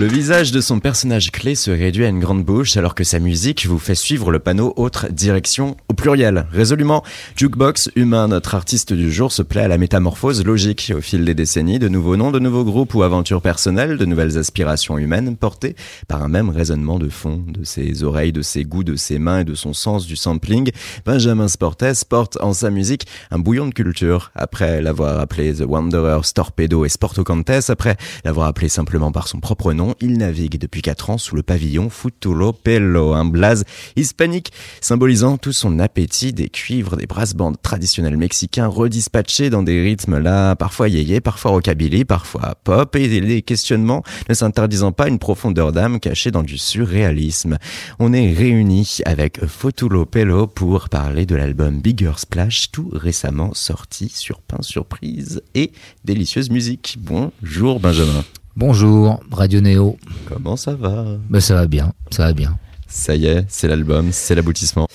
Le visage de son personnage clé se réduit à une grande bouche alors que sa musique vous fait suivre le panneau autre direction au pluriel. Résolument, Jukebox Humain, notre artiste du jour, se plaît à la métamorphose logique au fil des décennies, de nouveaux noms, de nouveaux groupes ou aventures personnelles, de nouvelles aspirations humaines portées par un même raisonnement de fond, de ses oreilles, de ses goûts, de ses mains et de son sens du sampling. Benjamin Sportes porte en sa musique un bouillon de culture. Après l'avoir appelé The Wanderers, Torpedo et Sportocantes, après l'avoir appelé simplement par son propre nom, il navigue depuis 4 ans sous le pavillon Futuro Pello, un blaze hispanique symbolisant tout son appétit des cuivres, des brass bands traditionnels mexicains redispatchés dans des rythmes là, parfois yéyé, parfois rockabilly, parfois pop, et des questionnements ne s'interdisant pas une profondeur d'âme cachée dans du surréalisme. On est réunis avec Futuro Pello pour parler de l'album Bigger Splash, tout récemment sorti sur pain surprise et délicieuse musique. Bonjour Benjamin. Bonjour, Radio Néo. Comment ça va? Bah ça va bien, ça va bien. Ça y est, c'est l'album, c'est l'aboutissement.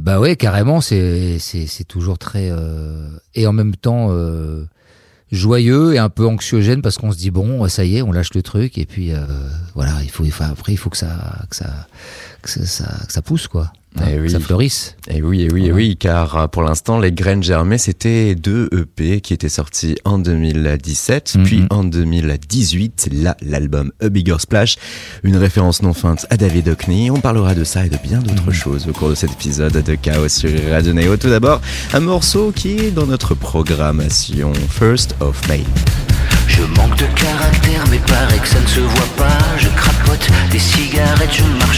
Bah ouais, carrément, c'est c'est toujours très euh, et en même temps euh, joyeux et un peu anxiogène parce qu'on se dit bon, ça y est, on lâche le truc et puis euh, voilà, il faut, il faut après il faut que ça que ça que ça, que ça pousse quoi. Et oui. Ça fleurisse. Et oui, et oui, et oui, car euh, pour l'instant, les graines germées, c'était deux EP qui étaient sortis en 2017, Mhm. puis en 2018, là, l'album A Bigger Splash, une référence non feinte à David Hockney. On parlera de ça et de bien d'autres Mhm. choses au cours de cet épisode de Chaos sur Radio Neo. Tout d'abord, un morceau qui est dans notre programmation, First of May. Je manque de caractère, mais paraît que ça ne se voit pas. Je crapote des cigarettes, je marche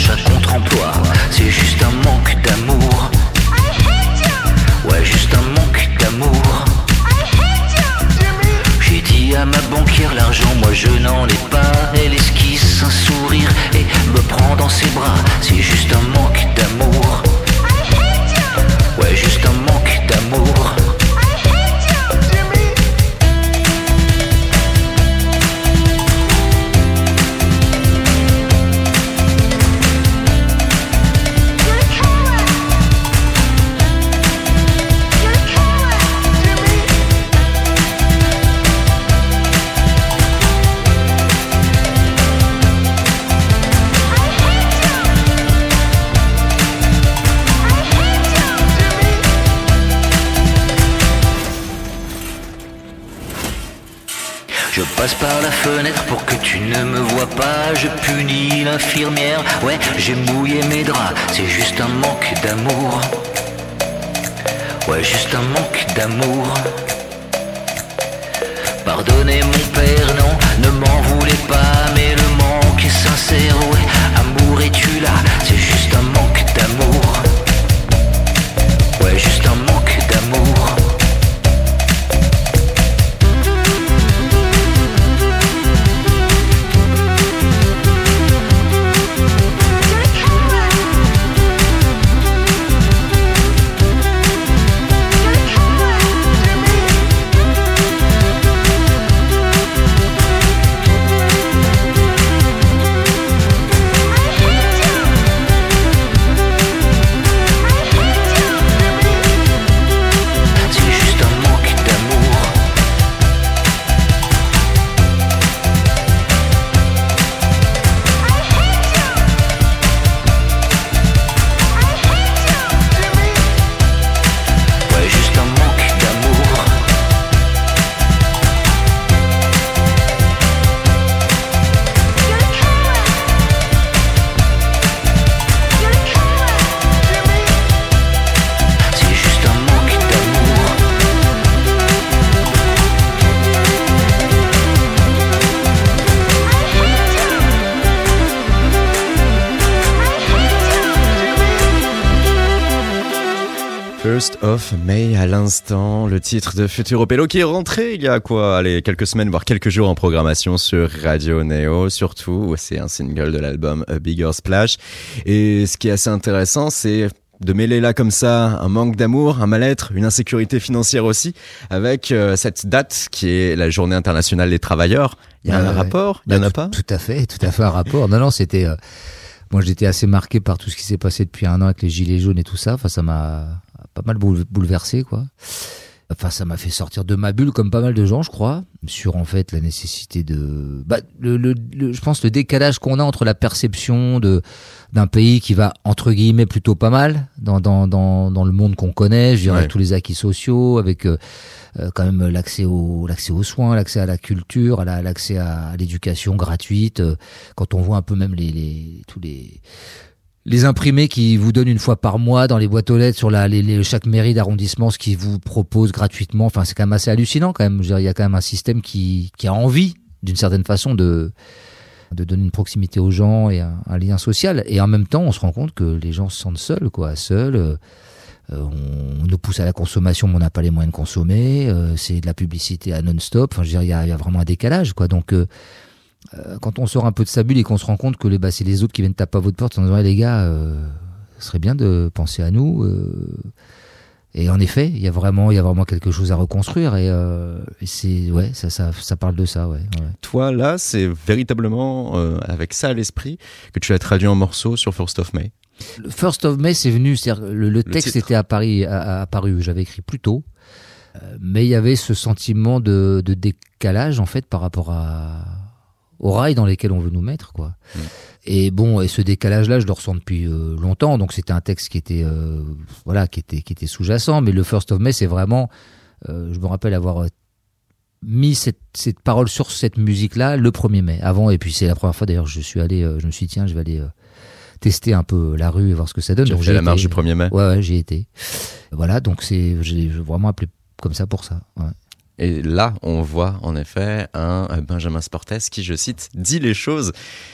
First of May à l'instant, le titre de Futuro Pello qui est rentré il y a quoi, allez, quelques semaines, voire quelques jours en programmation sur Radio Neo, surtout, c'est un single de l'album A Bigger Splash. Et ce qui est assez intéressant, c'est de mêler là comme ça un manque d'amour, un mal-être, une insécurité financière aussi, avec euh, cette date qui est la journée internationale des travailleurs. Il y a un ouais. rapport? Il y en Bah, a pas? Tout à fait, tout à fait un rapport. Non, non, c'était. euh, moi, j'étais assez marqué par tout ce qui s'est passé depuis un an avec les gilets jaunes et tout ça. Enfin, ça m'a pas mal bouleversé, quoi. Enfin, ça m'a fait sortir de ma bulle, comme pas mal de gens, je crois, sur en fait la nécessité de, bah, le, le, je pense le décalage qu'on a entre la perception de d'un pays qui va entre guillemets plutôt pas mal dans dans dans, dans le monde qu'on connaît, je dirais tous les acquis sociaux, avec euh, euh, quand même l'accès au l'accès aux soins, l'accès à la culture, à l'accès à, l'éducation gratuite. Euh, quand on voit un peu même les, les tous les les imprimés qui vous donnent une fois par mois dans les boîtes aux lettres sur la, les, chaque mairie d'arrondissement ce qu'ils vous propose gratuitement. Enfin, c'est quand même assez hallucinant quand même. il y a quand même un système qui, qui a envie, d'une certaine façon, de, de donner une proximité aux gens et un, lien social. Et en même temps, on se rend compte que les gens se sentent seuls, quoi, seuls. Euh, on nous pousse à la consommation, mais on n'a pas les moyens de consommer. Euh, c'est de la publicité à non-stop. Enfin, je veux dire, il y a, y a, vraiment un décalage, quoi. Donc, euh, euh, quand on sort un peu de sa bulle et qu'on se rend compte que bah, c'est les autres qui viennent taper à votre porte en disant les gars, euh, ce serait bien de penser à nous. Euh. et en effet, il y a vraiment, il y a vraiment quelque chose à reconstruire et, c'est ouais, ça, ça, ça parle de ça, ouais. Toi là, c'est véritablement avec ça à l'esprit que tu as traduit en morceau sur First of May. Le First of May, c'est venu, le, le, texte était à Paris, apparu, j'avais écrit plus tôt, mais il y avait ce sentiment de, de décalage en fait par rapport à aux rails dans lesquels on veut nous mettre, quoi. Mm. Et bon, et ce décalage-là, je le ressens depuis euh, longtemps. Donc c'était un texte qui était, euh, voilà, qui était, qui était sous-jacent. Mais le First of May, c'est vraiment, euh, je me rappelle avoir mis cette, cette parole sur cette musique-là le 1er mai. Avant, et puis c'est la première fois d'ailleurs, je suis allé, je me suis dit tiens, je vais aller tester un peu la rue et voir ce que ça donne. J'ai la marche du 1er mai. Ouais, ouais, j'y étais. Voilà, donc c'est, j'ai vraiment appelé comme ça pour ça. Ouais. Et là, on voit en effet un Benjamin Sportes qui, je cite, dit les choses.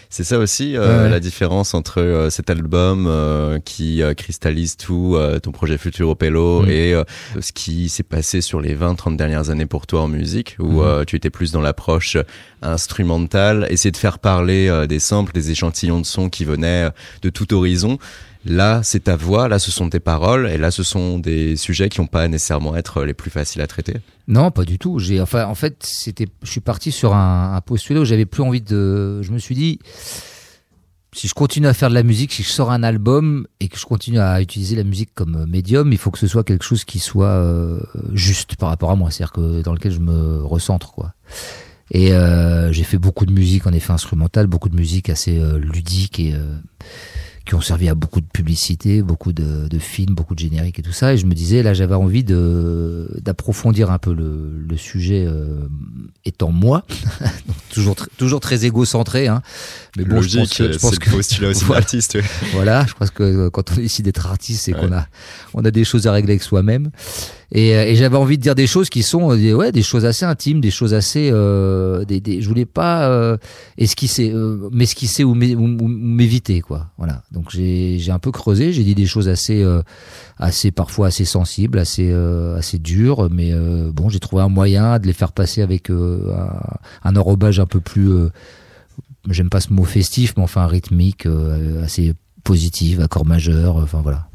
C'est ça aussi euh, la différence entre euh, cet album euh, qui cristallise tout ton projet futur au Pelo mm. et ce qui s'est passé sur les 20-30 dernières années pour toi en musique, où mm. tu étais plus dans l'approche instrumentale, essayer de faire parler des samples, des échantillons de sons qui venaient de tout horizon. Là, c'est ta voix, là, ce sont tes paroles, et là, ce sont des sujets qui n'ont pas nécessairement être les plus faciles à traiter. Non, pas du tout. J'ai, enfin, en fait, c'était, je suis parti sur un, un où j'avais plus envie de. Je me suis dit, si je continue à faire de la musique, si je sors un album et que je continue à utiliser la musique comme médium, il faut que ce soit quelque chose qui soit euh, juste par rapport à moi, c'est-à-dire que dans lequel je me recentre, quoi. Et euh, j'ai fait beaucoup de musique en effet instrumentale, beaucoup de musique assez euh, ludique et qui ont servi à beaucoup de publicité, beaucoup de, de, films, beaucoup de génériques et tout ça. Et je me disais, là, j'avais envie de d'approfondir un peu le, le sujet euh, étant moi, toujours toujours très égocentré. Hein. Mais bon, je pense que, je pense que aussi voilà, artiste. voilà, je pense que quand on décide d'être artiste, c'est qu'on a on a des choses à régler avec soi-même. Et, euh, et j'avais envie de dire des choses qui sont euh, ouais des choses assez intimes, des choses assez euh, des, des, je voulais pas euh, esquisser, euh, m'esquisser ou m'éviter quoi. Voilà. Donc j'ai un peu creusé, j'ai dit des choses assez assez parfois assez sensibles, assez assez dures, mais bon j'ai trouvé un moyen de les faire passer avec un, un enrobage un peu plus j'aime pas ce mot festif, mais enfin rythmique, assez positif, accord majeur, enfin voilà.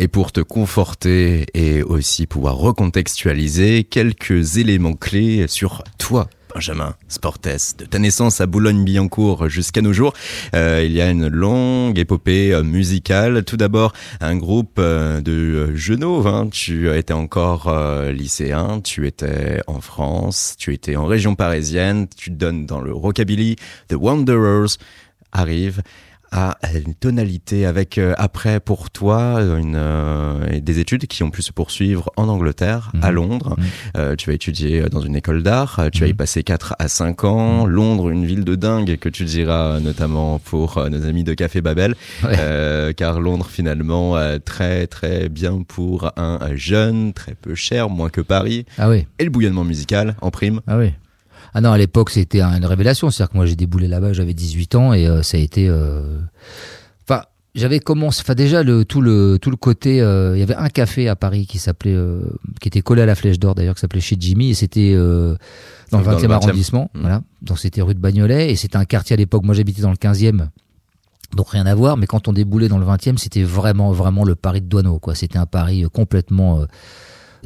Et pour te conforter et aussi pouvoir recontextualiser quelques éléments clés sur toi, Benjamin Sportes, de ta naissance à Boulogne-Billancourt jusqu'à nos jours. Euh, il y a une longue épopée euh, musicale. Tout d'abord, un groupe euh, de genoux. Hein. Tu étais encore lycéen, tu étais en France, tu étais en région parisienne, tu donnes dans le rockabilly. The Wanderers arrive à une tonalité avec euh, après pour toi une, euh, des études qui ont pu se poursuivre en Angleterre, à mhm. Londres. Mhm. Euh, tu vas étudier dans une école d'art, tu vas y mhm. passer 4 à 5 ans. Londres, une ville de dingue que tu diras notamment pour nos amis de Café Babel, car Londres finalement très très bien pour un jeune, très peu cher, moins que Paris. Ah oui. Et le bouillonnement musical en prime. Ah oui. Ah non, à l'époque, c'était une révélation. C'est-à-dire que moi, j'ai déboulé là-bas, j'avais 18 ans et euh, ça a été. Euh, enfin, j'avais commencé. Enfin, déjà le tout le tout le côté. Euh, il y avait un café à Paris qui s'appelait, qui était collé à la Flèche d'Or d'ailleurs, qui s'appelait chez Jimmy et c'était dans le 20e, arrondissement. Mmh. Voilà. Donc c'était rue de Bagnolet et c'était un quartier à l'époque. Moi, j'habitais dans le 15e. Donc rien à voir, mais quand on déboulait dans le 20e, c'était vraiment vraiment le Paris de Douaneau quoi. C'était un Paris complètement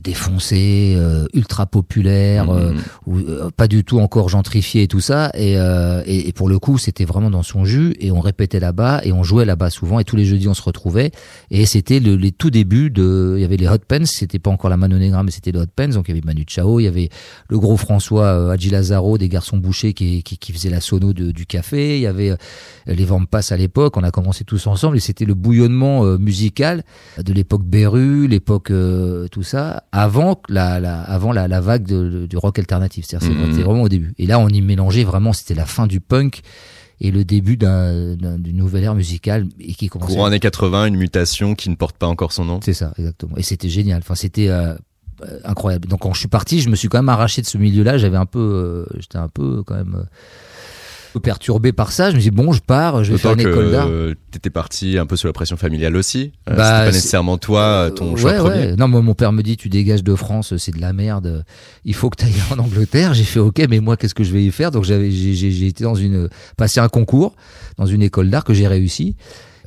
défoncé, euh, ultra populaire, euh, ou, euh, pas du tout encore gentrifié et tout ça. Et, euh, et, et pour le coup, c'était vraiment dans son jus. Et on répétait là-bas et on jouait là-bas souvent. Et tous les jeudis, on se retrouvait. Et c'était le, les tout débuts de. Il y avait les Hot Pens. C'était pas encore la Mano Negra, mais c'était les Hot Pens. Donc il y avait Manu Chao, il y avait le gros François euh, Hadji Lazaro, des garçons bouchés qui, qui, qui faisait la sono de, du café. Il y avait euh, les Vampas à l'époque. On a commencé tous ensemble et c'était le bouillonnement euh, musical de l'époque Beru, l'époque euh, tout ça, avant la, la avant la, la vague de- du rock alternatif. C'est- Mhm. c'était vraiment au début. Et là, on y mélangeait vraiment. C'était la fin du punk et le début d'un- d'un- d'une nouvelle ère musicale et qui commençait. Courant années 80, une mutation qui ne porte pas encore son nom. C'est ça, exactement. Et c'était génial. Enfin, c'était euh, euh, incroyable. Donc quand je suis parti, je me suis quand même arraché de ce milieu-là. J'avais un peu, euh, j'étais un peu quand même euh, peu perturbé par ça. Je me dis bon, je pars, je vais faire une école d'art. euh, t'étais parti un peu sous la pression familiale aussi. Euh, Bah, C'était pas nécessairement toi ton choix ouais, premier. ouais. Non, moi, mon père me dit, tu dégages de France, c'est de la merde. Il faut que tu ailles en Angleterre. J'ai fait, ok, mais moi, qu'est-ce que je vais y faire? Donc, j'avais, j'ai, été dans une, passé un concours dans une école d'art que j'ai réussi.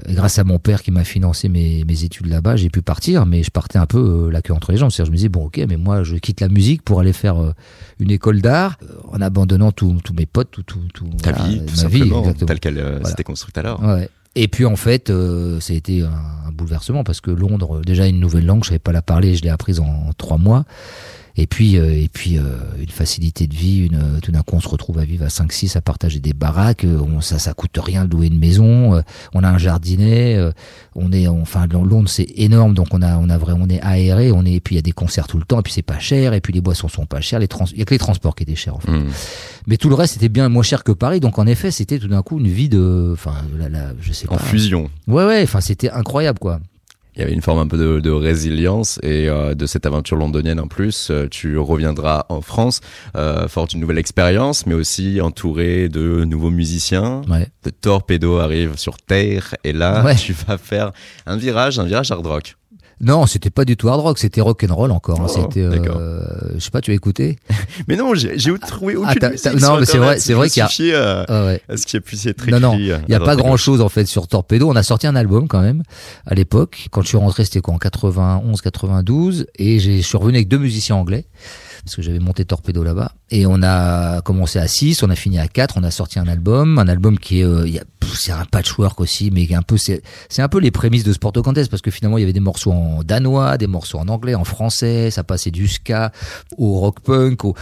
Grâce à mon père qui m'a financé mes, mes études là-bas, j'ai pu partir, mais je partais un peu euh, la queue entre les jambes. C'est-à-dire, je me disais, bon, ok, mais moi, je quitte la musique pour aller faire euh, une école d'art euh, en abandonnant tous tous mes potes, tout, tout, tout, Ta voilà, vie, ma tout simplement, exactement. telle qu'elle euh, Voilà. s'était construite alors. Ouais. Et puis en fait, euh, ça a été un, un bouleversement parce que Londres, déjà une nouvelle langue, je savais pas la parler, je l'ai apprise en, en trois mois. Et puis, euh, et puis euh, une facilité de vie, une, euh, tout d'un coup on se retrouve à vivre à 5-6, à partager des baraques, on, ça, ça coûte rien de louer une maison, euh, on a un jardinet, euh, on est, enfin Londres c'est énorme, donc on a, on a vrai, on est aéré, on est, et puis il y a des concerts tout le temps, et puis c'est pas cher, et puis les boissons sont pas chères, les trans, il y a que les transports qui étaient chers en fait. Hmm. Mais tout le reste était bien moins cher que Paris, donc en effet c'était tout d'un coup une vie de, enfin, la, la, je sais En pas. fusion. Ouais, ouais, enfin, c'était incroyable, quoi. Il y avait une forme un peu de, de résilience et euh, de cette aventure londonienne en plus. euh, tu reviendras en France euh, fort d'une nouvelle expérience, mais aussi entouré de nouveaux musiciens. Ouais. De Torpedo arrive sur Terre et là, Ouais. tu vas faire un virage, un virage hard rock. Non, c'était pas du tout hard rock, c'était rock and roll encore. hein, Oh, c'était, euh, je sais pas, tu as écouté Mais non, j'ai j'ai trouvé aucune Ah, musique non, mais c'est vrai- c'est vrai qu'il y a- Ah ouais. à ce qui a pu être Non, non, euh, Il y a pas grand chose en fait sur Torpedo. On a sorti un album quand même à l'époque. Quand je suis rentré, c'était quoi en 91, 92, et j'ai, je suis revenu avec deux musiciens anglais parce que j'avais monté Torpedo là-bas. Et on a commencé à 6, on a fini à 4, on a sorti un album, un album qui est, euh, c'est un patchwork aussi, mais c'est un peu les prémices de Sporto Contest parce que finalement il y avait des morceaux en danois, des morceaux en anglais, en français, ça passait du ska au rock punk, au,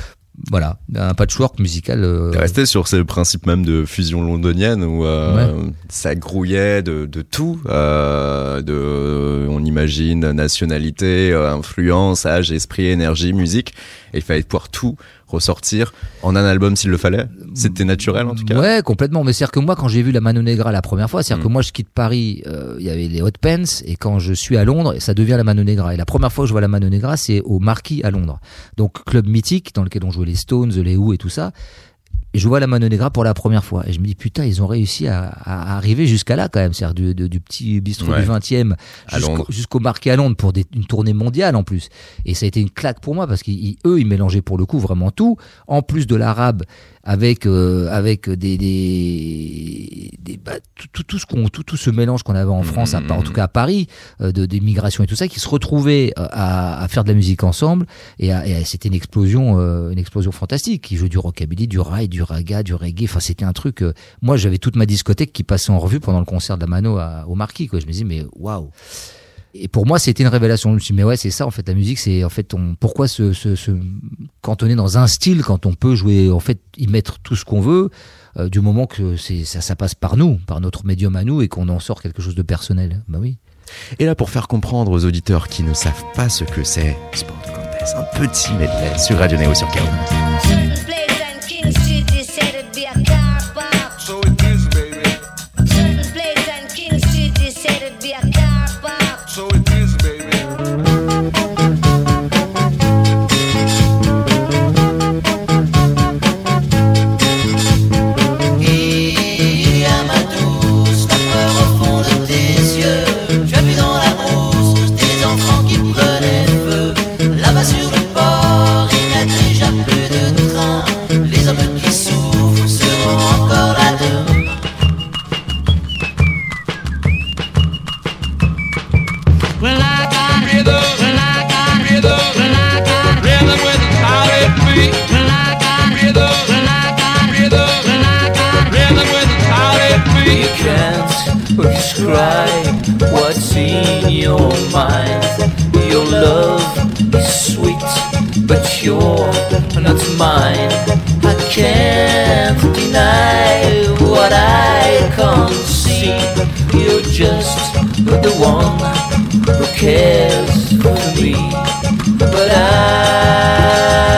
voilà, un patchwork musical. euh, resté sur ce principe même de fusion londonienne où euh, ça grouillait de, de tout, euh, de, on imagine, nationalité, euh, influence, âge, esprit, énergie, musique, et il fallait pouvoir tout ressortir en un album s'il le fallait. C'était naturel en tout cas. Ouais, complètement. Mais c'est-à-dire que moi, quand j'ai vu la Mano Negra la première fois, c'est-à-dire Mm. que moi, je quitte Paris, euh, il y avait les Hot Pants, et quand je suis à Londres, ça devient la Mano Negra. Et la première fois que je vois la Mano Negra, c'est au Marquis à Londres. Donc, club mythique dans lequel on jouait les Stones, les Who et tout ça. Et je vois la Mano Negra pour la première fois. Et je me dis, putain, ils ont réussi à, à arriver jusqu'à là, quand même. C'est-à-dire du, petit bistrot Ouais. du 20e À jusqu'au Marquis à Londres pour des- une tournée mondiale en plus. Et ça a été une claque pour moi parce qu'eux, ils mélangeaient pour le coup vraiment tout. En plus de l'arabe, avec euh, avec des des, des bah, tout, tout, tout ce qu'on tout, tout ce mélange qu'on avait en France, à, part- en tout cas à Paris, euh, de des migrations et tout ça, qui se retrouvaient euh, à, à faire de la musique ensemble. Et, c'était une explosion, euh, une explosion fantastique. Qui jouait du rockabilly, du rail, du raga, du reggae. Enfin, c'était un truc. euh, moi, j'avais toute ma discothèque qui passait en revue pendant le concert de la Mano à- au Marquis. Quoi. Je me disais, mais waouh. Et pour moi, c'était une révélation. Je me suis dit, mais ouais, c'est ça, en fait, la musique, c'est, en fait, on, pourquoi se, se, se cantonner dans un style quand on peut jouer, en fait, y mettre tout ce qu'on veut, euh, du moment que c'est, ça, ça passe par nous, par notre médium à nous et qu'on en sort quelque chose de personnel. Bah oui. Et là, pour faire comprendre aux auditeurs qui ne savent pas ce que c'est, Sport Contest, un petit medley sur Radio Néo sur Chaos. Describe what's in your mind. Your love is sweet, but you're not mine. I can't deny what I can't see. You're just the one who cares for me. But I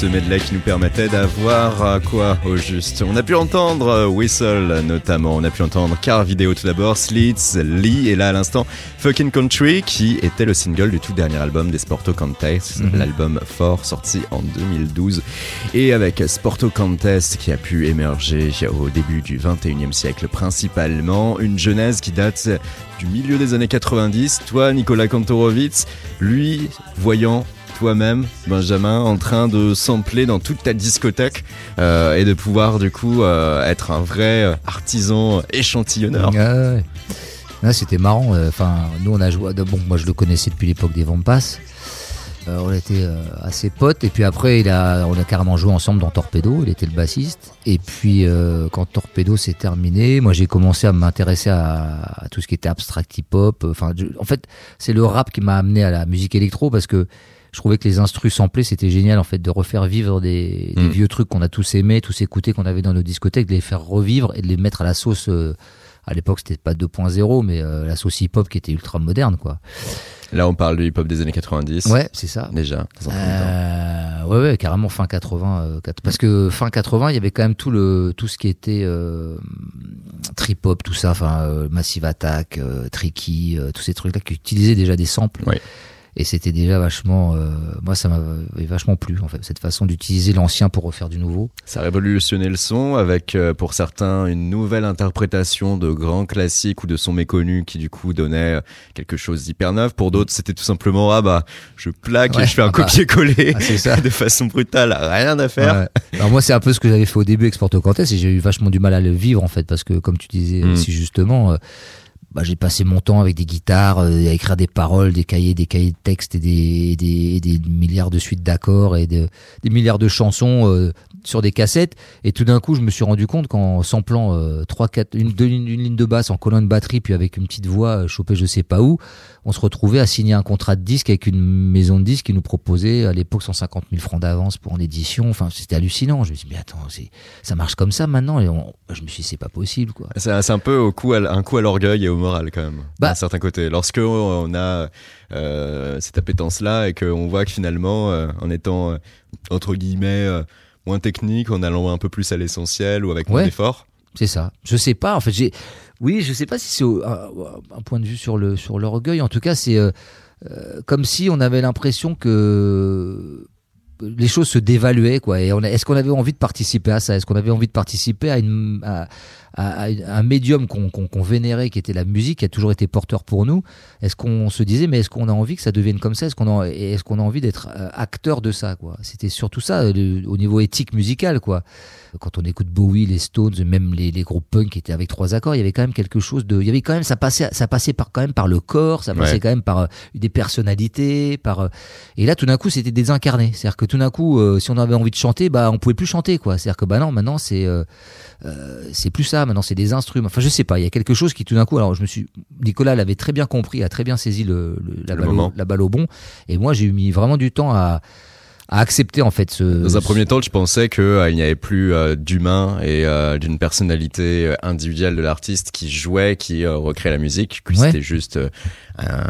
ce medley qui nous permettait d'avoir euh, quoi au juste. On a pu entendre euh, Whistle notamment, on a pu entendre Car Vidéo tout d'abord, Slits, Lee et là à l'instant Fucking Country qui était le single du tout dernier album des Sporto Contest, l'album fort sorti en 2012 et avec Sporto Contest qui a pu émerger au début du 21e siècle principalement, une genèse qui date du milieu des années 90. Toi Nicolas Kantorowicz, lui voyant toi-même, Benjamin, en train de sampler dans toute ta discothèque euh, et de pouvoir du coup euh, être un vrai euh, artisan échantillonneur. Ouais, ouais. C'était marrant. Enfin, nous, on a joué. Bon, moi, je le connaissais depuis l'époque des Vampas. On était assez potes. Et puis après, il a, on a carrément joué ensemble dans Torpedo. Il était le bassiste. Et puis, quand Torpedo s'est terminé, moi, j'ai commencé à m'intéresser à, à tout ce qui était abstract hip-hop. Enfin, je- en fait, c'est le rap qui m'a amené à la musique électro parce que je trouvais que les instrus samplés, c'était génial, en fait, de refaire vivre des, des Mm. vieux trucs qu'on a tous aimés, tous écoutés, qu'on avait dans nos discothèques, de les faire revivre et de les mettre à la sauce. euh, à l'époque, c'était pas 2.0, mais euh, la sauce hip-hop qui était ultra moderne, quoi. Là, on parle du hip-hop des années 90. Ouais, c'est ça. Déjà, dans un premier temps. Euh, ouais, ouais, carrément fin 80. euh, parce que fin 80, il y avait quand même tout le tout ce qui était euh, trip hop, tout ça, enfin euh, Massive Attack, euh, Tricky, euh, tous ces trucs-là qui utilisaient déjà des samples. Ouais. Et c'était déjà vachement, euh, moi ça m'avait vachement plu en fait, cette façon d'utiliser l'ancien pour refaire du nouveau. Ça a révolutionné le son avec, euh, pour certains, une nouvelle interprétation de grands classiques ou de sons méconnus qui du coup donnait euh, quelque chose d'hyper neuf. Pour d'autres, c'était tout simplement, ah bah, je plaque Ouais, et je fais un ah bah, copier-coller ah, c'est ça. de façon brutale, rien à faire. Ouais. Alors moi c'est un peu ce que j'avais fait au début avec Sporto Contest et j'ai eu vachement du mal à le vivre en fait parce que comme tu disais Mm. si justement euh, bah, j'ai passé mon temps avec des guitares euh, à écrire des paroles, des cahiers, des cahiers de textes et des, milliards de suites d'accords et de- des milliards de chansons euh, sur des cassettes. Et tout d'un coup, je me suis rendu compte qu'en samplant euh, trois, quatre, une, deux une ligne de basse en colonne batterie, puis avec une petite voix euh, chopée je sais pas où, on se retrouvait à signer un contrat de disque avec une maison de disques qui nous proposait à l'époque 150 000 francs d'avance pour une édition. Enfin, c'était hallucinant. Je me suis dit, mais attends, ça marche comme ça maintenant? Et on- je me suis dit, c'est pas possible, quoi. C'est un peu au coup à, un coup à l'orgueil et au moral quand même, Bah. d'un certain côté. Lorsque on a euh, cette appétence-là et qu'on voit que finalement, euh, en étant entre guillemets moins technique, en allant un peu plus à l'essentiel ou avec moins Ouais. d'efforts, C'est ça. Je sais pas. En fait, j'ai. Oui, je sais pas si c'est un, point de vue sur le sur l'orgueil. En tout cas, c'est euh, euh, comme si on avait l'impression que les choses se dévaluaient quoi. Et est-ce qu'on avait envie de participer à ça? Est-ce qu'on avait envie de participer à une à, à- à un médium qu'on qu'on qu'on vénérait, qui était la musique, qui a toujours été porteur pour nous. Est-ce qu'on se disait, mais est-ce qu'on a envie que ça devienne comme ça? Est-ce qu'on a est-ce qu'on a envie d'être euh, acteur de ça quoi? C'était surtout ça le- au niveau éthique musical quoi. Quand on écoute Bowie, les Stones, même les, les groupes punk qui étaient avec trois accords, il y avait quand même quelque chose de, il y avait quand même, ça passait, ça passait par quand même par le corps, ça passait Ouais. quand même par euh, des personnalités, par, euh, et là tout d'un coup c'était désincarné, c'est-à-dire que tout d'un coup, euh, si on avait envie de chanter, bah on pouvait plus chanter quoi, c'est-à-dire que bah non, maintenant c'est, c'est plus ça, maintenant c'est des instruments, enfin je sais pas, il y a quelque chose qui tout d'un coup, alors je me suis, Nicolas l'avait très bien compris, a très bien saisi le, le- la, Le balle au, moment. la balle au bon, et moi j'ai mis vraiment du temps à à accepter en fait ce Dans un ce- premier temps, je pensais que euh, n'y avait plus euh, d'humain et euh, d'une personnalité euh, individuelle de l'artiste qui jouait, qui recréait la musique, que Ouais. c'était juste un,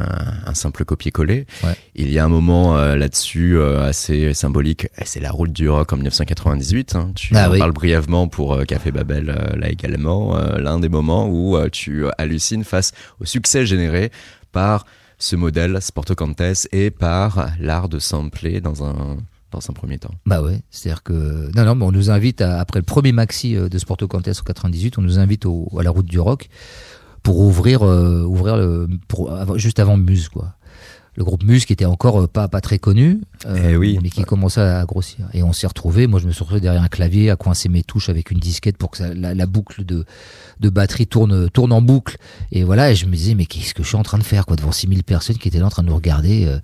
un simple copier-coller. Ouais. Il y a un moment là-dessus assez symbolique, c'est la route du rock en 1998. hein. Tu Ah en oui. parles brièvement pour Café Babel là également. L'un des moments où tu hallucines face au succès généré par ce modèle Sporto Cantes et par l'art de sampler dans un dans un premier temps. Bah ouais, c'est-à-dire que non non, mais on nous invite à- après le premier maxi euh, de Sporto Contes en 98, on nous invite à la route du rock pour ouvrir euh, ouvrir le pour juste avant Muse quoi. Le groupe Muse qui était encore euh, pas pas très connu, euh, Eh oui. mais qui commençait à grossir. Et on s'est retrouvé. Moi, je me suis retrouvé derrière un clavier à coincer mes touches avec une disquette pour que ça- la, la boucle de de batterie tourne tourne en boucle. Et voilà, et je me disais mais qu'est-ce que je suis en train de faire quoi devant 6000 personnes qui étaient là en train de nous regarder. euh,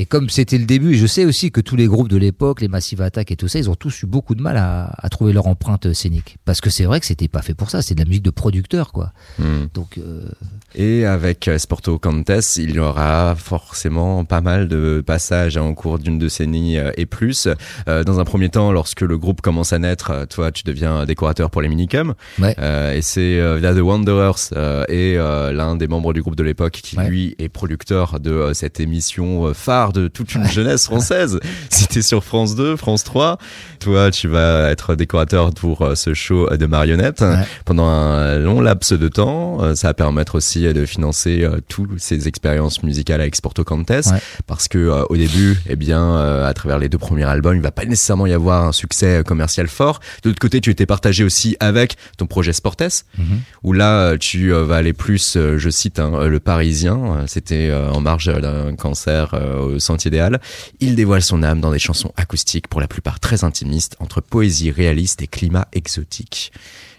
et comme c'était le début, et je sais aussi que tous les groupes de l'époque, les Massive Attack et tout ça, ils ont tous eu beaucoup de mal à, à trouver leur empreinte scénique. Parce que c'est vrai que c'était pas fait pour ça, c'est de la musique de producteur, quoi. Hmm. Donc, euh, Et avec euh, Sporto Cantes, il y aura forcément pas mal de passages en cours d'une décennie euh, et plus. Euh, dans un premier temps, lorsque le groupe commence à naître, euh, toi, tu deviens décorateur pour les minicums. Ouais. Euh, et c'est euh, via The Wanderers euh, et euh, l'un des membres du groupe de l'époque qui, Ouais. lui, est producteur de euh, cette émission euh, de toute une jeunesse française. C'était sur France 2, France 3. Toi, tu vas être décorateur pour euh, ce show de marionnettes Ouais. pendant un long laps de temps. Euh, ça va permettre aussi euh, de financer toutes ces expériences musicales avec Sporto Cantes, Ouais. parce que au début, eh bien, à travers les deux premiers albums, il va pas nécessairement y avoir un succès commercial fort. De l'autre côté, tu étais partagé aussi avec ton projet Sportes, Mhm. où là, tu vas aller plus, je cite, hein, le Parisien. C'était en marge d'un cancer euh, au Sentier des Halles. Il dévoile son âme dans des chansons acoustiques, pour la plupart très intimistes, entre poésie réaliste et climat exotique.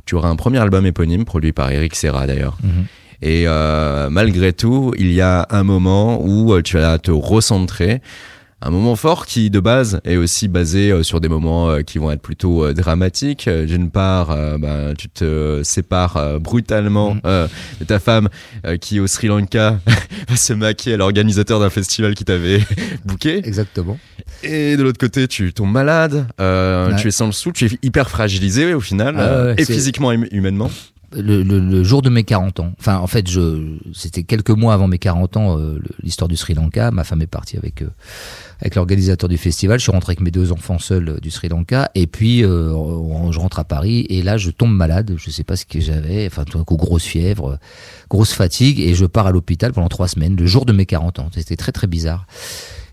Tu auras un premier album éponyme produit par Eric Serra d'ailleurs. Mhm. Et euh, malgré tout, il y a un moment où euh, tu vas te recentrer. Un moment fort qui, de base, est aussi basé euh, sur des moments euh, qui vont être plutôt euh, dramatiques. D'une part, ben, tu te sépares brutalement euh, de ta femme qui, au Sri Lanka, va se maquer à l'organisateur d'un festival qui t'avait booké. exactement. Et de l'autre côté, tu tombes malade, euh, Ouais. tu es sans le sou, tu es hyper fragilisé au final, Ah ouais, et physiquement et humainement. Le, le- le jour de mes 40 ans, enfin, en fait, je, c'était quelques mois avant mes 40 ans, euh, l'histoire du Sri Lanka. Ma femme est partie avec, euh, avec l'organisateur du festival. Je suis rentré avec mes deux enfants seuls euh, du Sri Lanka. Et puis, euh, je rentre à Paris. Et là, je tombe malade. Je sais pas ce que j'avais. Enfin, tout d'un coup, grosse fièvre, grosse fatigue. Et je pars à l'hôpital pendant trois semaines, le jour de mes 40 ans. C'était très, très bizarre.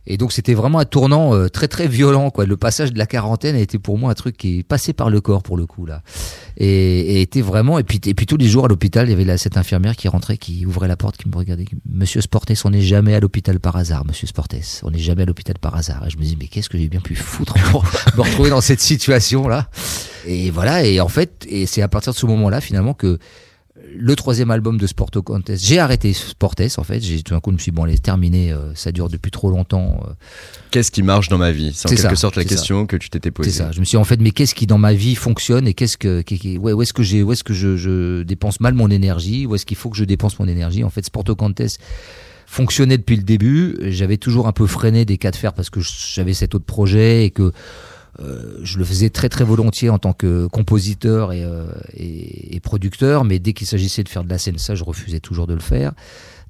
Et donc c'était vraiment un tournant euh, très très violent quoi. Le passage de la quarantaine a été pour moi un truc qui est passé par le corps pour le coup là. Et, et était vraiment et puis et puis tous les jours à l'hôpital il y avait là, cette infirmière qui rentrait qui ouvrait la porte qui me regardait Monsieur Sportes on n'est jamais à l'hôpital par hasard Monsieur Sportes on n'est jamais à l'hôpital par hasard et je me dis mais qu'est-ce que j'ai bien pu foutre pour me retrouver dans cette situation là et voilà et en fait et c'est à partir de ce moment là finalement que le troisième album de Sporto Contest. J'ai arrêté Sportes en fait. J'ai tout d'un coup je me suis dit, bon allez terminé. euh, ça dure depuis trop longtemps. euh, Qu'est-ce qui marche dans ma vie? C'est en quelque ça, sorte la ça. question que tu t'étais posée. C'est ça. Je me suis dit, en fait, mais qu'est-ce qui dans ma vie fonctionne et qu'est-ce que, ouais, où est-ce que j'ai, où est-ce que je, je dépense mal mon énergie, où est-ce qu'il faut que je dépense mon énergie? En fait, Sporto Contest fonctionnait depuis le début. J'avais toujours un peu freiné des cas de fer parce que j'avais cet autre projet et que euh, je le faisais très très volontiers en tant que compositeur et, euh, et producteur, mais dès qu'il s'agissait de faire de la scène, ça, je refusais toujours de le faire.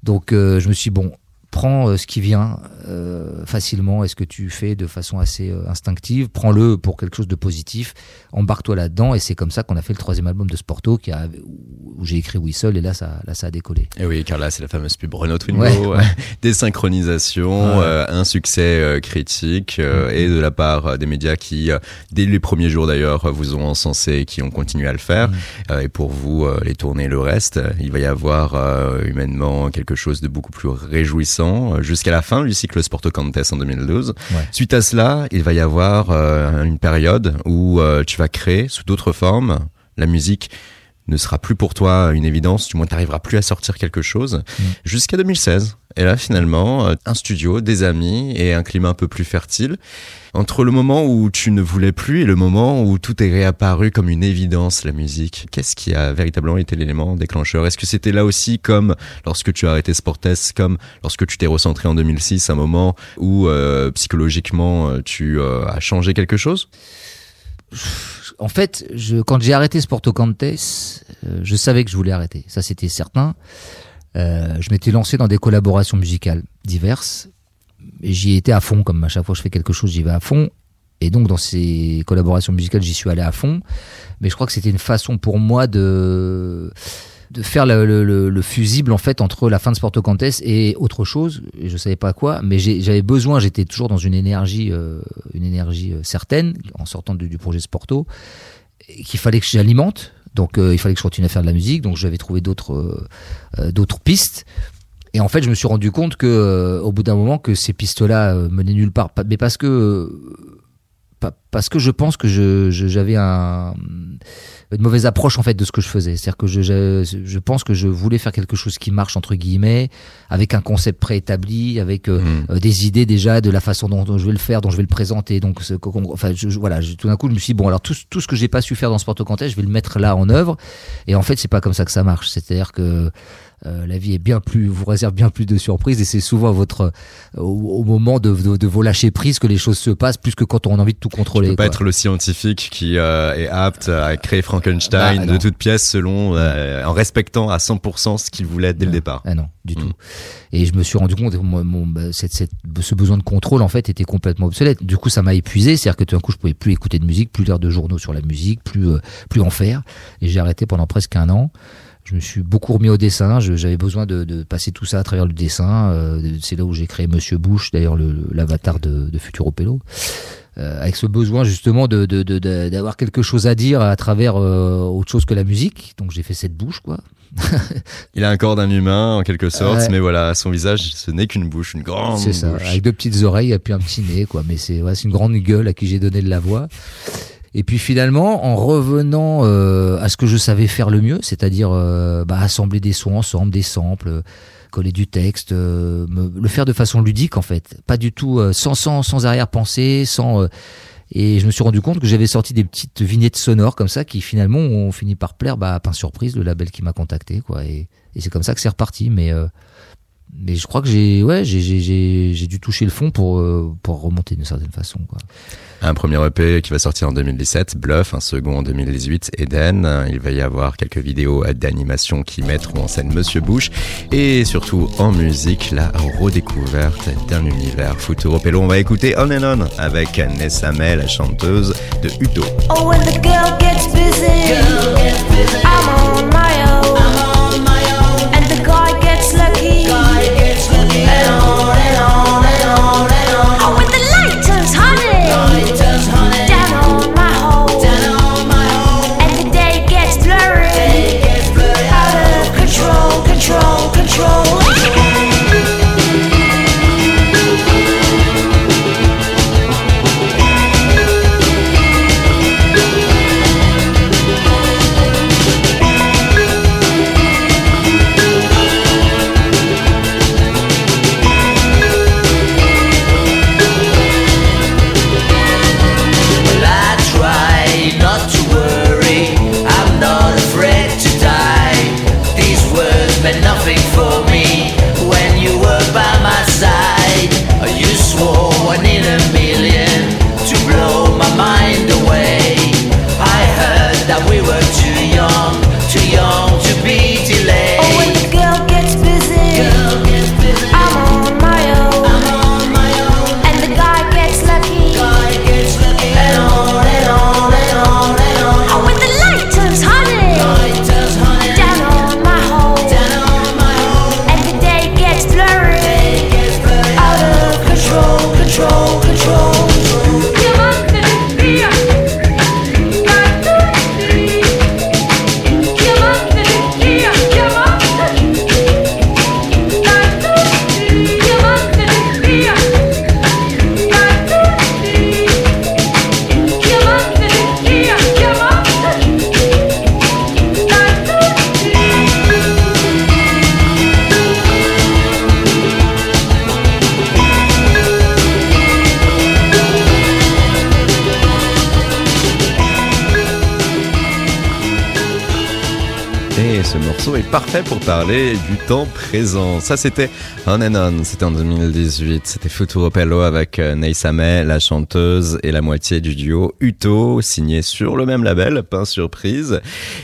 Donc, euh, je me suis dit, bon, prends euh, ce qui vient euh, facilement et ce que tu fais de façon assez euh, instinctive, prends-le pour quelque chose de positif, embarque-toi là-dedans et c'est comme ça qu'on a fait le troisième album de Sporto qui a, où j'ai écrit Whistle et là ça, là ça a décollé. Et oui, car là, c'est la fameuse pub Renault Twingo. Ouais, euh, Des synchronisations, Ouais. euh, un succès euh, critique, euh, Mhm. et de la part des médias qui, dès les premiers jours d'ailleurs, vous ont encensé et qui ont continué à le faire. Mhm. Euh, et pour vous, les tourner et le reste, il va y avoir humainement quelque chose de beaucoup plus réjouissant euh, jusqu'à la fin du cycle Sporto Contest en 2012. Ouais. Suite à cela, il va y avoir euh, une période où euh, tu vas créer sous d'autres formes la musique ne sera plus pour toi une évidence, du moins tu n'arriveras plus à sortir quelque chose, jusqu'à 2016. Et là, finalement, euh, un studio, des amis et un climat un peu plus fertile. Entre le moment où tu ne voulais plus et le moment où tout est réapparu comme une évidence, la musique, qu'est-ce qui a véritablement été l'élément déclencheur? Est-ce que c'était là aussi comme lorsque tu as arrêté Sportes, comme lorsque tu t'es recentré en 2006, un moment où euh, psychologiquement euh, tu euh, as changé quelque chose? En fait, je, quand j'ai arrêté Sporto Contest, euh, je savais que je voulais arrêter, ça c'était certain. Euh, je m'étais lancé dans des collaborations musicales diverses et j'y étais à fond, comme à chaque fois que je fais quelque chose, j'y vais à fond. Et donc dans ces collaborations musicales, j'y suis allé à fond. Mais je crois que c'était une façon pour moi de de faire le, le- le- le fusible en fait entre la fin de Sporto Contest et autre chose. Et je savais pas quoi, mais j'avais besoin. J'étais toujours dans une énergie, euh, une énergie euh, certaine en sortant du, projet Sporto, qu'il fallait que j'alimente. Donc euh, il fallait que je continue à faire de la musique. Donc j'avais trouvé d'autres d'autres pistes. Et en fait, je me suis rendu compte que, au bout d'un moment, que ces pistes-là menaient nulle part. Mais parce que, parce que je pense que je, je- j'avais un, une mauvaise approche en fait de ce que je faisais. C'est-à-dire que je, je, je pense que je voulais faire quelque chose qui marche entre guillemets, avec un concept préétabli, avec euh, Mhm. euh, des idées déjà de la façon dont, dont je vais le faire, dont je vais le présenter. Donc, enfin, je, voilà, tout d'un coup, je me suis dit, bon, alors tout, tout ce que j'ai pas su faire dans Sport au Contest, je vais le mettre là en œuvre. Et en fait, c'est pas comme ça que ça marche. C'est-à-dire que euh, la vie est bien plus, vous réserve bien plus de surprises et c'est souvent votre, au, au moment de, de, de vos lâcher prise que les choses se passent, plus que quand on a envie de tout contrôler. Tu peux pas quoi. être le scientifique qui euh, est apte à créer Frankenstein Bah, de non. toutes pièces selon, euh, en respectant à 100% ce qu'il voulait dès le départ. Ah non, du Mm. tout. Et je me suis rendu compte que mon, mon- bah, cette- cette- ce besoin de contrôle en fait était complètement obsolète. Du coup, ça m'a épuisé, c'est-à-dire que tout d'un coup, je pouvais plus écouter de musique, plus lire de journaux sur la musique, plus euh, plus en faire. Et j'ai arrêté pendant presque un an. Je me suis beaucoup remis au dessin. J'avais besoin de, de passer tout ça à travers le dessin. Euh, c'est là où j'ai créé Monsieur Bush, d'ailleurs le- le- l'avatar de, de Futuro Pello. Euh, avec ce besoin justement de de- de- de- d'avoir quelque chose à dire à travers euh, autre chose que la musique. Donc j'ai fait cette bouche quoi. Il a un corps d'un humain en quelque sorte, Ouais. mais voilà, son visage, ce n'est qu'une bouche, une grande C'est ça, bouche. avec deux petites oreilles et puis un petit nez, quoi. Mais c'est ouais, c'est une grande gueule à qui j'ai donné de la voix. Et puis finalement, en revenant euh, à ce que je savais faire le mieux, c'est-à-dire euh, bah, assembler des sons ensemble, des samples, euh, coller du texte, euh, me- le faire de façon ludique en fait, pas du tout euh, sans sans sans arrière-pensée, sans euh, et je me suis rendu compte que j'avais sorti des petites vignettes sonores comme ça qui finalement ont fini par plaire bah, à Pain Surprise, le label qui m'a contacté quoi. Et, et c'est comme ça que c'est reparti. Mais mais je crois que j'ai ouais j'ai j'ai j'ai j'ai dû toucher le fond pour euh, pour remonter d'une certaine façon quoi. Un premier EP qui va sortir en 2017, Bluff, un second en 2018, Eden. Il va y avoir quelques vidéos d'animation qui mettront en scène Monsieur Bush et surtout en musique la redécouverte d'un univers Futuro Pello. On va écouter On and On avec Nessa May, la chanteuse de Uto. Oh, when the girl gets busy, I'm on my parfait pour parler du temps présent. Ça, c'était On and On. C'était en 2018. C'était Futuro Pello avec euh, Ney Sameh, la chanteuse et la moitié du duo Uto, signé sur le même label, pas surprise.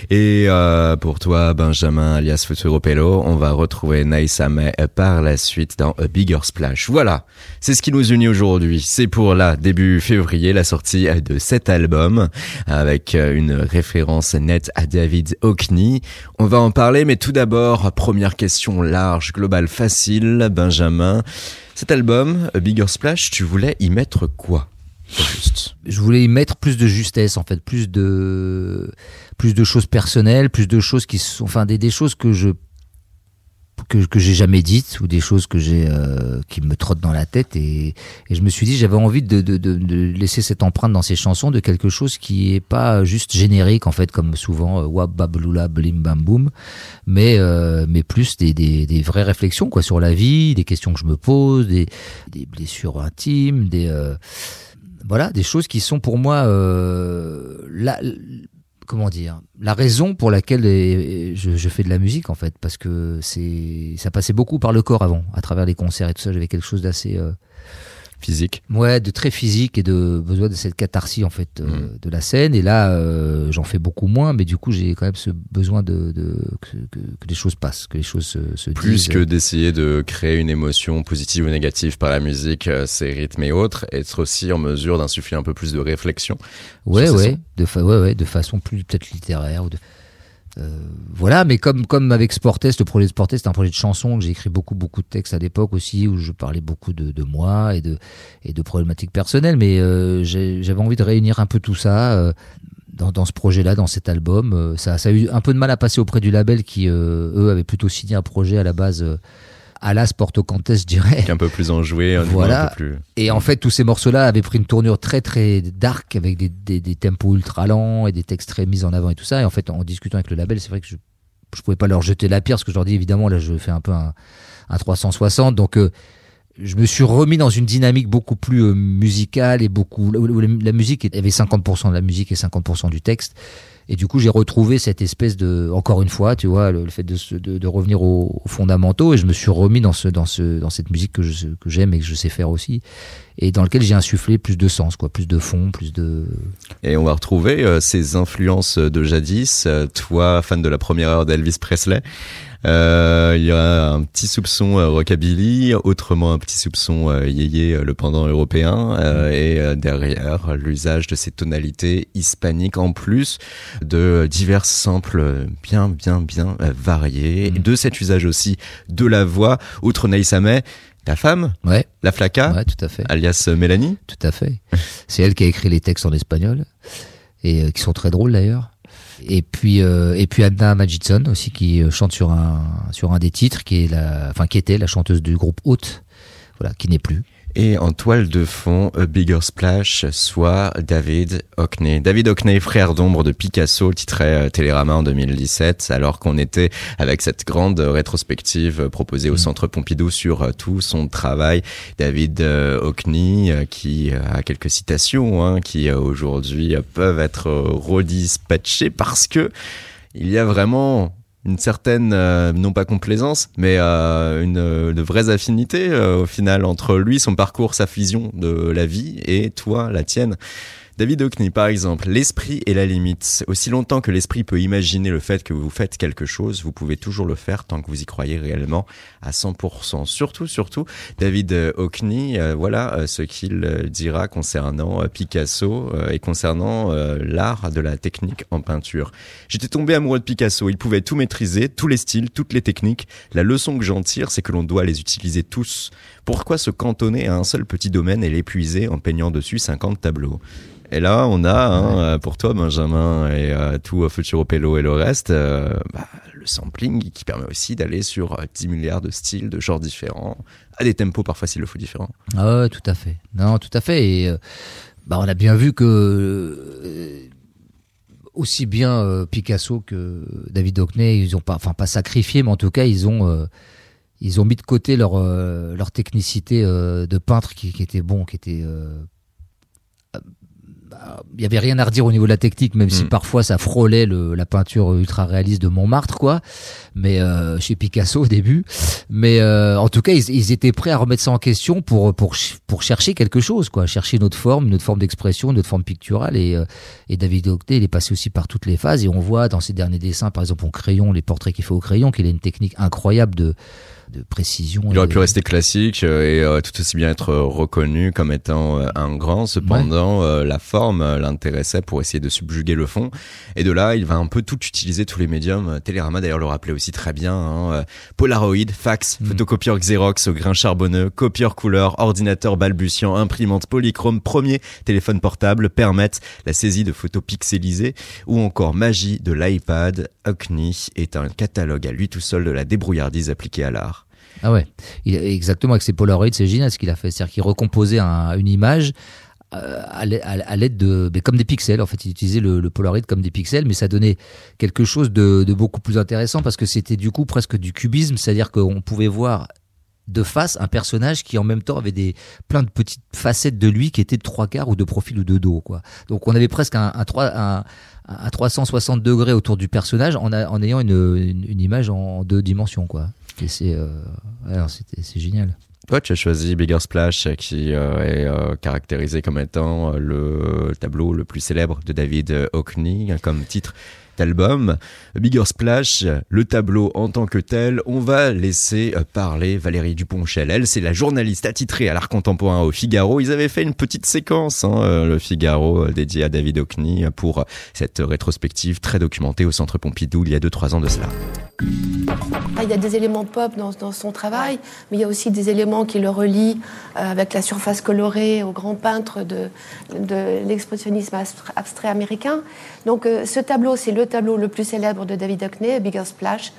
Et euh, pour toi, Benjamin, alias Futuro Pello, on va retrouver Ney Sameh par la suite dans A Bigger Splash. Voilà. C'est ce qui nous unit aujourd'hui. C'est pour là, début février, la sortie de cet album avec euh, une référence nette à David Hockney. On va en parler, mais tout d'abord, première question large, globale, facile, Benjamin. Cet album, Bigger Splash, tu voulais y mettre quoi? Juste. je voulais y mettre plus de justesse en fait, plus de plus de choses personnelles, plus de choses qui sont, enfin des choses que je que, que j'ai jamais dites ou des choses que j'ai euh, qui me trottent dans la tête et, et je me suis dit j'avais envie de, de, de, laisser cette empreinte dans ces chansons de quelque chose qui est pas juste générique en fait comme souvent euh, wap bablula blim bam boum mais euh, mais plus des, des, des vraies réflexions quoi sur la vie des questions que je me pose des, des blessures intimes des euh, voilà des choses qui sont pour moi euh, la, comment dire la raison pour laquelle je, je fais de la musique en fait parce que c'est ça passait beaucoup par le corps avant à travers les concerts et tout ça j'avais quelque chose d'assez euh, Physique. ouais de très physique et de besoin de cette catharsis en fait euh, de la scène et là euh, j'en fais beaucoup moins mais du coup j'ai quand même ce besoin de, de que, que, que les choses passent que les choses se, se Plus disent. que d'essayer de créer une émotion positive ou négative par la musique, euh, ses rythmes et autres, être aussi en mesure d'insuffler un peu plus de réflexion. Ouais, ouais, de fa ouais, ouais, de façon plus peut-être littéraire ou de voilà, mais comme comme avec Sportest, le projet de Sportest, c'est un projet de chanson j'ai écrit beaucoup beaucoup de textes à l'époque aussi où je parlais beaucoup de, de moi et de et de problématiques personnelles, mais euh, j'avais envie de réunir un peu tout ça euh, dans, dans ce projet-là, dans cet album. Euh, ça, ça a eu un peu de mal à passer auprès du label qui euh, eux avaient plutôt signé un projet à la base euh, à la Sporto Cantes, je dirais. Un peu plus enjoué, un Voilà. un peu plus. Et en fait, tous ces morceaux-là avaient pris une tournure très très dark avec des, des, des tempos ultra lents et des textes très mis en avant et tout ça. Et en fait, en discutant avec le label, c'est vrai que je je pouvais pas leur jeter la pierre parce que je leur dis évidemment là je fais un peu un, un 360 donc euh, je me suis remis dans une dynamique beaucoup plus euh, musicale et beaucoup où la, la musique il y avait 50% de la musique et 50% du texte et du coup j'ai retrouvé cette espèce de encore une fois tu vois le, fait de, de revenir aux, aux fondamentaux. Et je me suis remis dans ce dans ce dans cette musique que je que j'aime et que je sais faire aussi et dans lequel j'ai insufflé plus de sens quoi plus de fond plus de Et on va retrouver euh, ces influences de jadis. Euh, toi, fan de la première heure d'Elvis Presley, euh, il y a un petit soupçon euh, rockabilly, autrement un petit soupçon euh, yéyé, euh, le pendant européen, euh, et euh, derrière l'usage de ces tonalités hispaniques en plus de divers samples bien, bien, bien variés, Mhm. de cet usage aussi de la voix, outre Naïsameh, ta femme, ouais la flaca, ouais tout à fait alias euh, Mélanie. Tout à fait. C'est elle qui a écrit les textes en espagnol et euh, qui sont très drôles d'ailleurs. Et puis euh, et puis Anna Majidson aussi qui euh, chante sur un sur un des titres qui est la enfin qui était la chanteuse du groupe Haute voilà qui n'est plus Et en toile de fond, A Bigger Splash, soit David Hockney. David Hockney, frère d'ombre de Picasso, titrait euh, Télérama en 2017, alors qu'on était avec cette grande rétrospective proposée au Centre Pompidou sur euh, tout son travail. David euh, Hockney, qui a quelques citations, hein, qui aujourd'hui peuvent être redispatchées parce que il y a vraiment une certaine, euh, non pas complaisance, mais euh, une, euh, de vraies affinités euh, au final entre lui, son parcours, sa vision de la vie et toi, la tienne. David Hockney, par exemple, l'esprit est la limite. Aussi longtemps que l'esprit peut imaginer le fait que vous faites quelque chose, vous pouvez toujours le faire tant que vous y croyez réellement à 100%. Surtout, surtout, David Hockney, euh, voilà euh, ce qu'il euh, dira concernant Picasso et concernant l'art de la technique en peinture. J'étais tombé amoureux de Picasso. Il pouvait tout maîtriser, tous les styles, toutes les techniques. La leçon que j'en tire, c'est que l'on doit les utiliser tous. Pourquoi se cantonner à un seul petit domaine et l'épuiser en peignant dessus 50 tableaux? Et là, on a, hein, euh, pour toi, Benjamin, et euh, tout euh, Futuro Pello et le reste, euh, bah, le sampling qui permet aussi d'aller sur euh, 10 milliards de styles, de genres différents, à des tempos parfois s'il le faut différents. Ah ouais, tout à fait. Non, tout à fait. Et euh, bah, on a bien vu que aussi bien Picasso que David Hockney, ils ont pas, enfin pas sacrifié, mais en tout cas ils ont ils ont mis de côté leur euh, leur technicité euh, de peintre qui, qui était bon, qui était euh, il y avait rien à redire au niveau de la technique, même si Mm. parfois ça frôlait le, la peinture ultra réaliste de Montmartre, quoi. Mais euh, chez Picasso au début, mais euh, en tout cas ils, ils étaient prêts à remettre ça en question pour pour pour chercher quelque chose, quoi, chercher une autre forme, une autre forme d'expression, une autre forme picturale. Et euh, et David Hockney, il est passé aussi par toutes les phases et on voit dans ses derniers dessins, par exemple au crayon, les portraits qu'il fait au crayon, qu'il a une technique incroyable de de précision. Il aurait pu rester classique euh, et euh, tout aussi bien être reconnu comme étant euh, un grand. Cependant, la forme l'intéressait pour essayer de subjuguer le fond. Et de là, il va un peu tout utiliser, tous les médiums. Télérama d'ailleurs le rappelait aussi très bien. Hein, Polaroid, fax, Mm. photocopieur Xerox au grain charbonneux, copieur couleur, ordinateur balbutiant, imprimante polychrome, premier téléphone portable permettent la saisie de photos pixelisées ou encore magie de l'iPad. Hockney est un catalogue à lui tout seul de la débrouillardise appliquée à l'art. Ah ouais, exactement avec ses Polaroids, c'est génial ce qu'il a fait, c'est-à-dire qu'il recomposait un- une image euh, à l'aide- à à de, mais comme des pixels. En fait, il utilisait le, Polaroid comme des pixels, mais ça donnait quelque chose de, beaucoup plus intéressant parce que c'était du coup presque du cubisme, c'est-à-dire qu'on pouvait voir de face un personnage qui en même temps avait des plein de petites facettes de lui qui étaient de trois quarts ou de profil ou de dos quoi. Donc on avait presque un, un, trois- un, un 360 degrés autour du personnage en ayant une, une, une image en deux dimensions quoi. Et c'est euh, c'était- c'est génial. Toi, tu as choisi Bigger Splash, qui euh, est euh, caractérisé comme étant le tableau le plus célèbre de David Hockney, comme titre d'album. Bigger Splash, le tableau en tant que tel, on va laisser euh, parler Valérie Duponchel. Elle, c'est la journaliste attitrée à l'art contemporain au Figaro. Ils avaient fait une petite séquence, hein, euh, le Figaro, euh, dédié à David Hockney, pour cette rétrospective très documentée au Centre Pompidou il y a 2-3 ans de cela. Ah, Il y a des éléments pop dans, son travail, mais il y a aussi des éléments qui le relient avec la surface colorée au grand peintre de, de l'expressionnisme abstra- abstrait américain. Donc ce tableau, c'est le tableau le plus célèbre de David Hockney, Bigger Splash,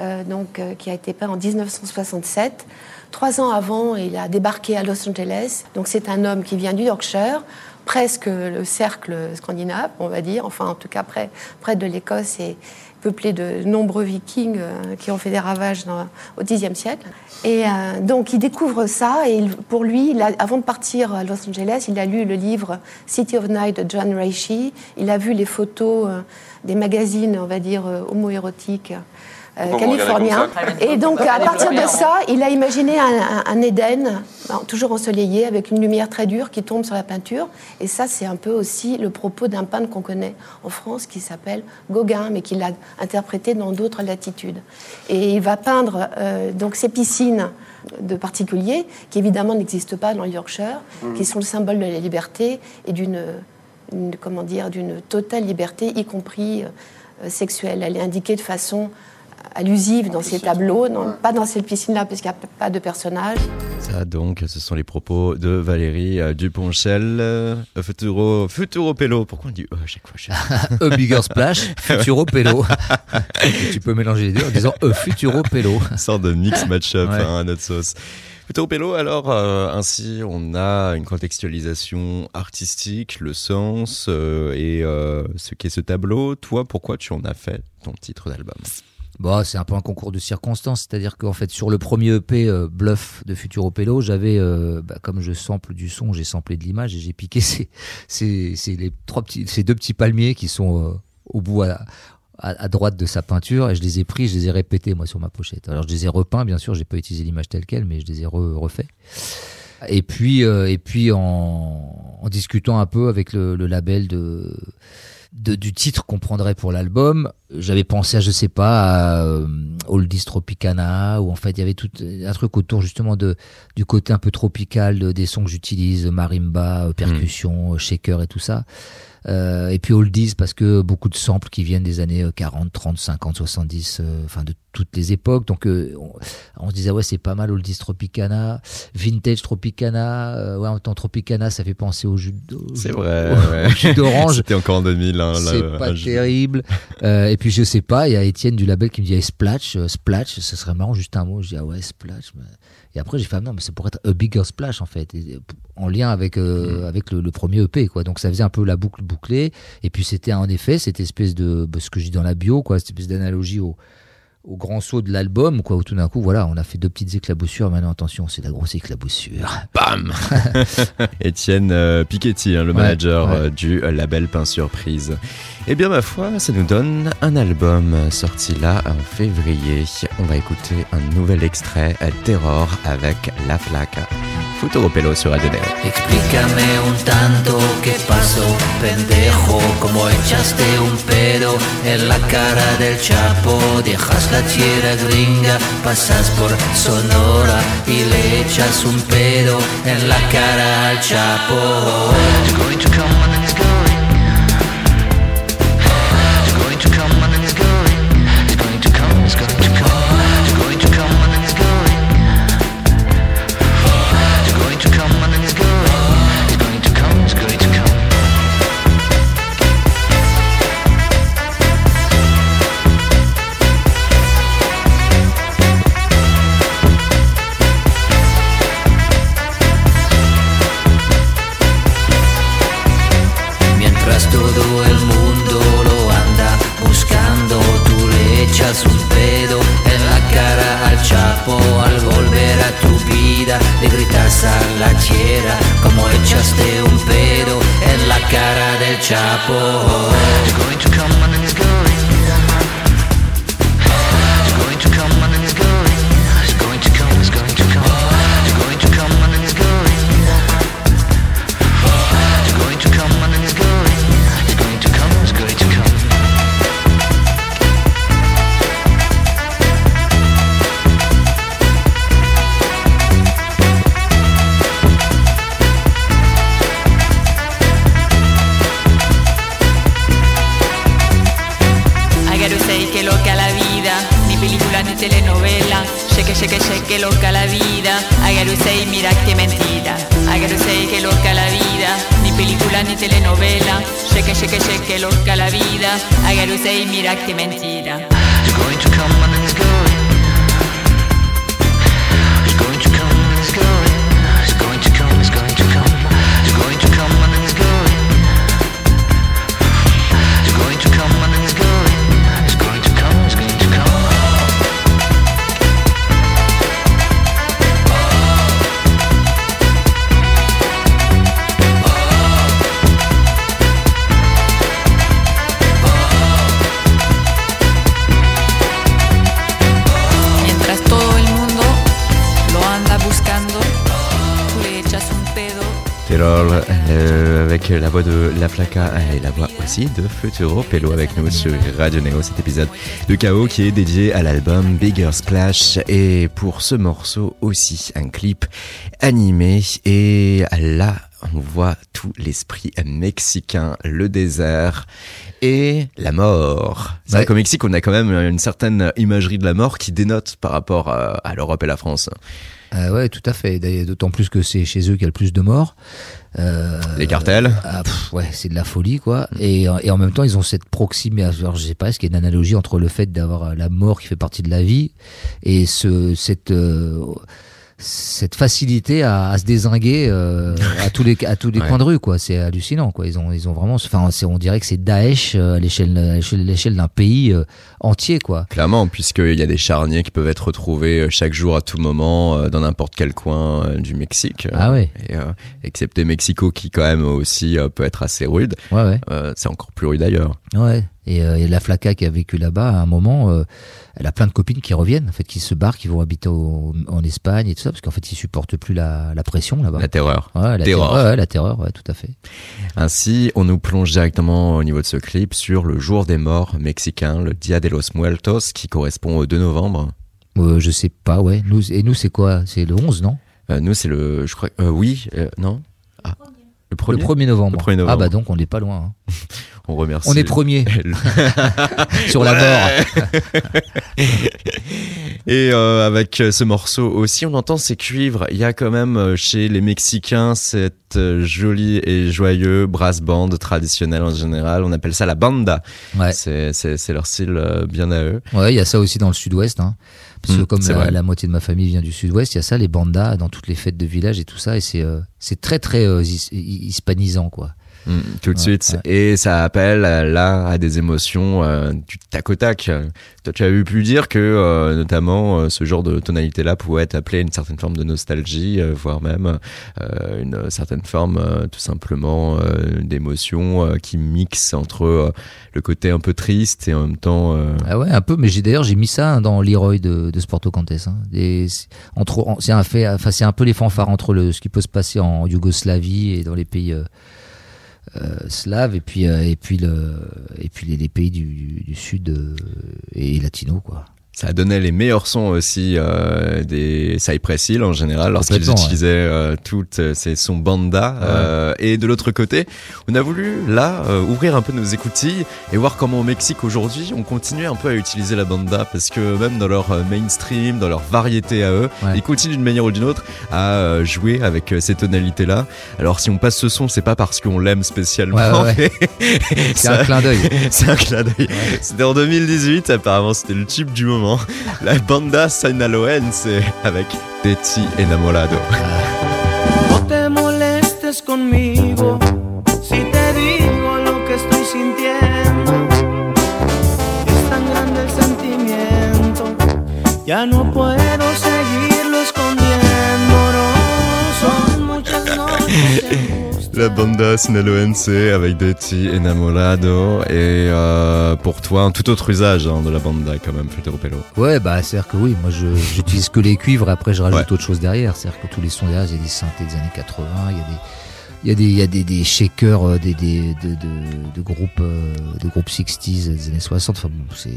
euh, donc, euh, qui a été peint en 1967. Trois ans avant, il a débarqué à Los Angeles. Donc c'est un homme qui vient du Yorkshire, presque le cercle scandinave, on va dire, enfin en tout cas près, près de l'Écosse peuplé de nombreux vikings euh, qui ont fait des ravages au Xe siècle. Et euh, donc il découvre ça et pour lui, avant de partir à Los Angeles, il a lu le livre City of Night de John Reishi. Il a vu les photos euh, des magazines, on va dire, homoérotiques. Euh, ça Et donc, à partir de ça, il a imaginé un, un- un Éden, toujours ensoleillé, avec une lumière très dure qui tombe sur la peinture. Et ça, c'est un peu aussi le propos d'un peintre qu'on connaît en France qui s'appelle Gauguin, mais qu'il a interprété dans d'autres latitudes. Et il va peindre euh, donc ces piscines de particuliers, qui évidemment n'existent pas dans le Yorkshire, qui sont le symbole de la liberté et d'une une- comment dire, d'une totale liberté, y compris euh, sexuelle. Elle est indiquée de façon allusive dans ces tableaux, non, pas dans cette piscine-là, parce qu'il n'y a pas de personnage. Ça donc, ce sont les propos de Valérie euh, Duponchel, euh, Futuro, Futuro Pello. Pourquoi on dit E à chaque fois. A Bigger Splash, Futuro Pello. Et tu peux mélanger les deux en disant A Futuro Pello. Une sorte de mix match-up Ouais. hein, à notre sauce. Futuro alors, euh, ainsi, on a une contextualisation artistique, le sens euh, et euh, ce qu'est ce tableau. Toi, pourquoi tu en as fait ton titre d'album? Bon, c'est un peu un concours de circonstances, c'est-à-dire qu'en fait sur le premier EP euh, Bluff de Futuro Pelo, j'avais euh, bah, comme je sample du son, j'ai samplé de l'image et j'ai piqué ces, ces, ces, trois petits, ces deux petits palmiers qui sont euh, au bout à, à, à droite de sa peinture et je les ai pris, je les ai répétés moi sur ma pochette. Alors je les ai repeints, bien sûr, j'ai pas utilisé l'image telle quelle, mais je les ai re- refaits. Et puis, euh, et puis en, en discutant un peu avec le, le label de, de, du titre qu'on prendrait pour l'album, j'avais pensé à, je sais pas, à euh, Oldies Tropicana, où en fait il y avait tout un truc autour justement de du côté un peu tropical de- des sons que j'utilise, marimba, euh, percussion, euh, shaker et tout ça. Euh, et puis oldies parce que beaucoup de samples qui viennent des années euh, 40, 30, 50, 70, euh, enfin de toutes les époques. Donc euh, on, on se disait ouais c'est pas mal oldies Tropicana, vintage Tropicana. euh, ouais en temps Tropicana ça fait penser au jus d'orange. C'était encore en 2000. Hein, là, C'est pas terrible. Et puis je sais pas, il y a Étienne du label qui me dit hey, Splash, euh, Splash, ce serait marrant juste un mot. Je dis ah ouais Splash. mais- Et après j'ai fait ah non mais c'est pour être a bigger splash en fait, Et, en lien avec euh, avec le, le premier EP quoi. Donc ça faisait un peu la boucle bouclée. Et puis c'était en effet cette espèce de bah, ce que je dis dans la bio quoi, cette espèce d'analogie au au grand saut de l'album quoi où tout d'un coup voilà on a fait deux petites éclaboussures maintenant attention c'est la grosse éclaboussure Bam Étienne euh, Piketty, hein, le Ouais, manager ouais. euh, du euh, label Pain Surprise. Eh bien, ma foi, ça nous donne un album euh, sorti là en février. On va écouter un nouvel extrait, euh, Terror, avec La Flaca. Futuro Pelo sur Radio Neo. Explícame un tanto qué pasó, pendejo, como echaste un pedo en la cara del Chapo, dejas la tierra gringa, pasas por Sonora y le echas un pedo en la cara al Chapo. Chapo. La voix de La Flaca et la voix aussi de Futuro Pelo avec nous sur Radio Neo, cet épisode de KO qui est dédié à l'album Bigger Splash et pour ce morceau aussi un clip animé et là on voit tout l'esprit mexicain, le désert et la mort. C'est vrai Ouais. qu'au Mexique on a quand même une certaine imagerie de la mort qui dénote par rapport à, l'Europe et la France. Euh, ouais, tout à fait. D'autant plus que c'est chez eux qu'il y a le plus de morts. Euh, Les cartels ah, pff, ouais, c'est de la folie, quoi. Et, et en même temps, ils ont cette proximité. Alors, je sais pas, est-ce qu'il y a une analogie entre le fait d'avoir euh, la mort qui fait partie de la vie et ce, cette, euh, cette facilité à, à se désinguer euh, à tous les à tous les Ouais. coins de rue quoi c'est hallucinant quoi ils ont ils ont vraiment enfin on dirait que c'est Daesh euh, à l'échelle l'échelle- d'un pays euh, entier quoi Clairement, puisqu'il y a des charniers qui peuvent être retrouvés chaque jour à tout moment dans n'importe quel coin du Mexique. Ah ouais. Et, euh, excepté Mexico qui quand même aussi peut être assez rude. ouais ouais c'est encore plus rude ailleurs. ouais et, euh, et la flaca qui a vécu là-bas à un moment euh, elle a plein de copines qui reviennent en fait qui se barrent qui vont habiter au- en Espagne et tout ça parce qu'en fait ils supportent plus la, la pression là-bas La terreur. ouais, la terreur. terreur ouais, la terreur ouais tout à fait Ainsi, on nous plonge directement au niveau de ce clip sur le jour des morts mexicain, le Dia de los Muertos, qui correspond au 2 novembre. euh, je sais pas ouais nous et nous c'est quoi? C'est le 11 non? Euh, nous, c'est le, je crois, euh, oui, euh, non, ah, le premier. le 1er novembre. Le 1er novembre. ah bah donc on n'est pas loin hein. On remercie. on est premier sur la mort Et euh, avec ce morceau aussi, on entend ces cuivres. Il y a quand même euh, chez les Mexicains cette euh, jolie et joyeux brass band traditionnelle en général. On appelle ça la banda. ouais C'est, leur style bien à eux. Ouais, il y a ça aussi dans le sud-ouest. Hein. Parce que Mm, comme la, moitié de ma famille vient du sud-ouest, il y a ça, les bandas dans toutes les fêtes de village et tout ça. Et c'est euh, très très euh, his- hispanisant quoi. Mm, tout de Ouais, suite. ouais. Et ça appelle là à des émotions euh, du tac au tac. Toi, tu avais pu dire que euh, notamment euh, ce genre de tonalité-là pouvait être appelé une certaine forme de nostalgie, euh, voire même une certaine forme tout simplement d'émotion qui mixe entre le côté un peu triste et en même temps... Ah ouais, un peu. Mais j'ai d'ailleurs j'ai mis ça dans Leroy de, de Sporto Contes. Hein. Entre, en- c'est un fait. Enfin, c'est un peu les fanfares entre le ce qui peut se passer en Yougoslavie et dans les pays slaves et puis euh, et puis le et puis les, les pays du, du, sud euh, et latinos quoi. Ça donnait les meilleurs sons aussi euh, des Cypress Hill en général lorsqu'ils Complètement, ouais. utilisaient euh, toutes euh, ces sons banda. Euh, et de l'autre côté, on a voulu là euh, ouvrir un peu nos écoutilles et voir comment au Mexique aujourd'hui on continue un peu à utiliser la banda parce que même dans leur euh, mainstream, dans leur variété à eux, Ouais. ils continuent d'une manière ou d'une autre à jouer avec ces tonalités là. Alors si on passe ce son, c'est pas parce qu'on l'aime spécialement. C'est un clin d'œil. c'est un clin d'œil. C'était en 2018, apparemment c'était le tube du moment. La banda Sinaloense avec Betty Enamorado. No te molestes conmigo si te digo lo que estoy sintiendo. Es tan grande el sentimiento, ya no puedo seguirlo escondiendo. No, son muchas noches. La banda Sinaloense avec Betty Enamorado. Et euh, pour toi, un tout autre usage hein, de la banda quand même, Pelo. Ouais, bah, c'est-à-dire que oui, moi, je, j'utilise que les cuivres, et après, je rajoute Ouais. autre chose derrière. C'est-à-dire que tous les sons derrière, il y a des synthés des années 80, il y a des, il y a des, il y a des, shakers, euh, des, des, de, groupes, euh, de groupes 60s des années 60. Enfin bon, c'est,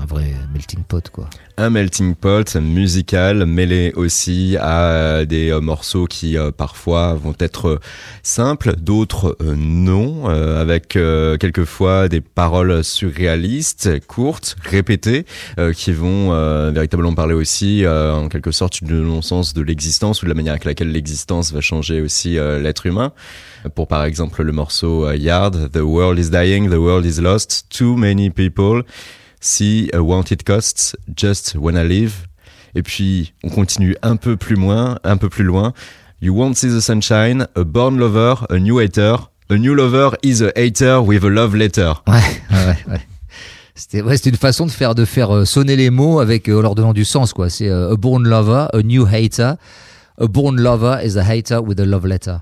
un vrai, melting pot, quoi. Un melting pot musical mêlé aussi à euh, des euh, morceaux qui euh, parfois vont être euh, simples, d'autres euh, non, euh, avec euh, quelquefois des paroles surréalistes, courtes, répétées, euh, qui vont euh, véritablement parler aussi euh, en quelque sorte du non-sens de l'existence ou de la manière avec laquelle l'existence va changer aussi euh, l'être humain. Pour par exemple le morceau euh, Yard, The world is dying, the world is lost, too many people. See uh, what it costs just when I live. Et puis, on continue un peu plus loin, un peu plus loin. You won't see the sunshine, a born lover, a new hater. A new lover is a hater with a love letter. Ouais, ouais, ouais. C'était, ouais, une façon de faire, de faire euh, sonner les mots avec, euh, leur donnant du sens, quoi. C'est euh, a born lover, a new hater. A born lover is a hater with a love letter.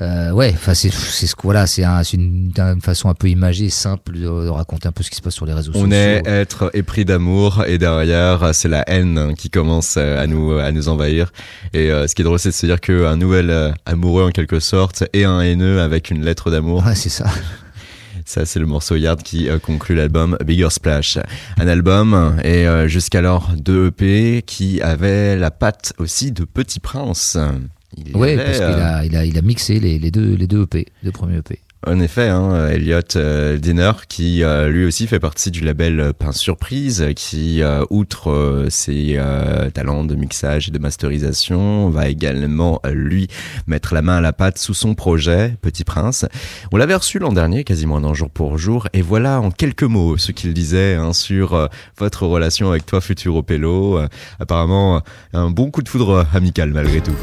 Euh, ouais, enfin c'est c'est ce voilà, c'est un, une, une façon un peu imagée, simple de, de raconter un peu ce qui se passe sur les réseaux sociaux. On est être épris d'amour et derrière, c'est la haine qui commence à nous, à nous envahir. Et euh, ce qui est drôle, c'est de se dire qu'un nouvel euh, amoureux en quelque sorte et un haineux avec une lettre d'amour. Ouais, c'est ça. Ça, c'est le morceau Yard qui euh, conclut l'album Bigger Splash. Un album et euh, jusqu'alors deux EP qui avaient la patte aussi de Petit Prince. Avait, parce qu'il euh, a, il a, il a mixé les, les deux, les deux EP, deux premiers EP. En effet, hein, Elliot euh, Dinner, qui euh, lui aussi fait partie du label Pain Surprise, qui, euh, outre ses talents de mixage et de masterisation, va également, lui, mettre la main à la pâte sous son projet, Petit Prince. On l'avait reçu l'an dernier, quasiment un jour pour jour, et voilà en quelques mots ce qu'il disait hein, sur votre relation avec toi, Futuro Pello. Euh, apparemment, un bon coup de foudre amical malgré tout.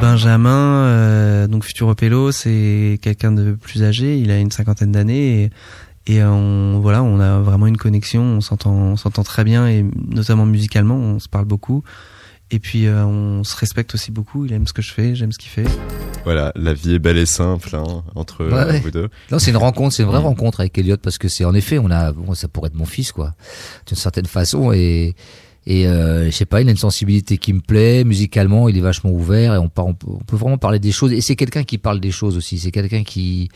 Benjamin, euh, donc Futuro Pello, c'est de plus âgé, il a une cinquantaine d'années et, et on voilà, on a vraiment une connexion, on s'entend on s'entend très bien et notamment musicalement, on se parle beaucoup. Et puis euh, on se respecte aussi beaucoup, il aime ce que je fais, j'aime ce qu'il fait. Voilà, la vie est belle et simple hein, entre Ouais, euh, ouais. vous deux. Non, c'est une rencontre, c'est une vraie Mm. rencontre avec Elliot parce que c'est en effet, on a, bon, ça pourrait être mon fils, quoi, d'une certaine façon et et euh, je sais pas, il a une sensibilité qui me plaît musicalement, il est vachement ouvert et on, peut, vraiment parler des choses et c'est quelqu'un qui parle des choses aussi, c'est quelqu'un qui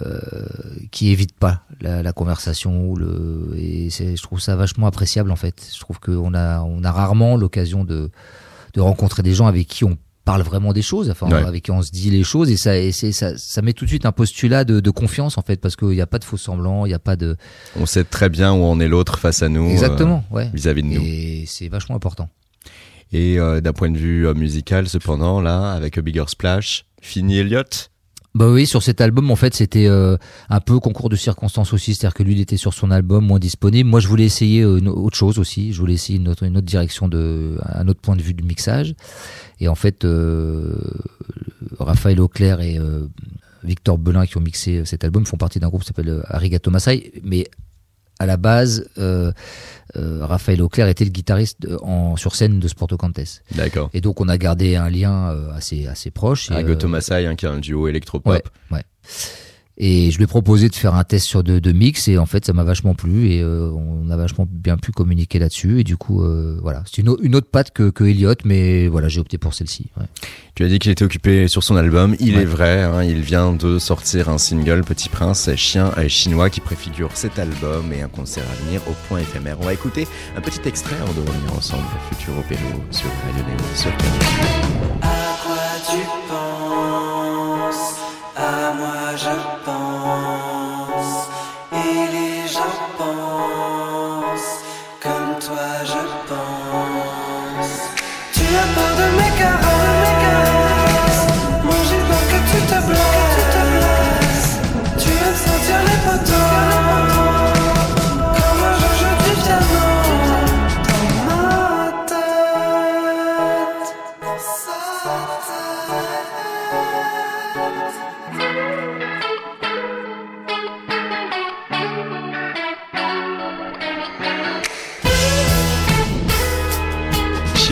euh, qui évite pas la, conversation ou le et je trouve ça vachement appréciable en fait. Je trouve qu'on a on a rarement l'occasion de de rencontrer des gens avec qui on parle vraiment des choses, enfin Ouais. avec qui on se dit les choses et ça et ça ça met tout de suite un postulat de, de confiance en fait parce qu'il n'y a pas de faux semblants, il n'y a pas de On sait très bien où on est l'autre face à nous. exactement ouais euh, vis-à-vis de nous. et c'est vachement important. Et euh, d'un point de vue euh, musical, cependant, là, avec A Bigger Splash, fini Elliot. Bah oui, sur cet album, en fait, c'était euh, un peu concours de circonstances aussi, c'est-à-dire que lui, il était sur son album, moins disponible. Moi, je voulais essayer euh, autre chose aussi. Je voulais essayer une autre, direction de, un autre point de vue du mixage. Et en fait, euh, Raphaël Auclair et Victor Belin qui ont mixé cet album font partie d'un groupe qui s'appelle Arigato Masai, mais à la base, euh, euh, Raphaël Auclair était le guitariste en, sur scène de Sporto Cantes. D'accord. Et donc, on a gardé un lien euh, assez, assez proche. Arigato euh, Masai, hein, qui est un duo électropop. Ouais, ouais. Et je lui ai proposé de faire un test sur de, de mix et en fait ça m'a vachement plu et euh, on a vachement bien pu communiquer là-dessus et du coup euh, voilà c'est une, au- une autre patte que, que Elliot mais voilà j'ai opté pour celle-ci. ouais. Tu as dit qu'il était occupé sur son album. Il Ouais. est vrai, hein, il vient de sortir un single, Petit Prince, chien chinois, qui préfigure cet album et un concert à venir au point éphémère. On va écouter un petit extrait avant de revenir ensemble Futuro Pélo sur Radio Néo, sur Canal.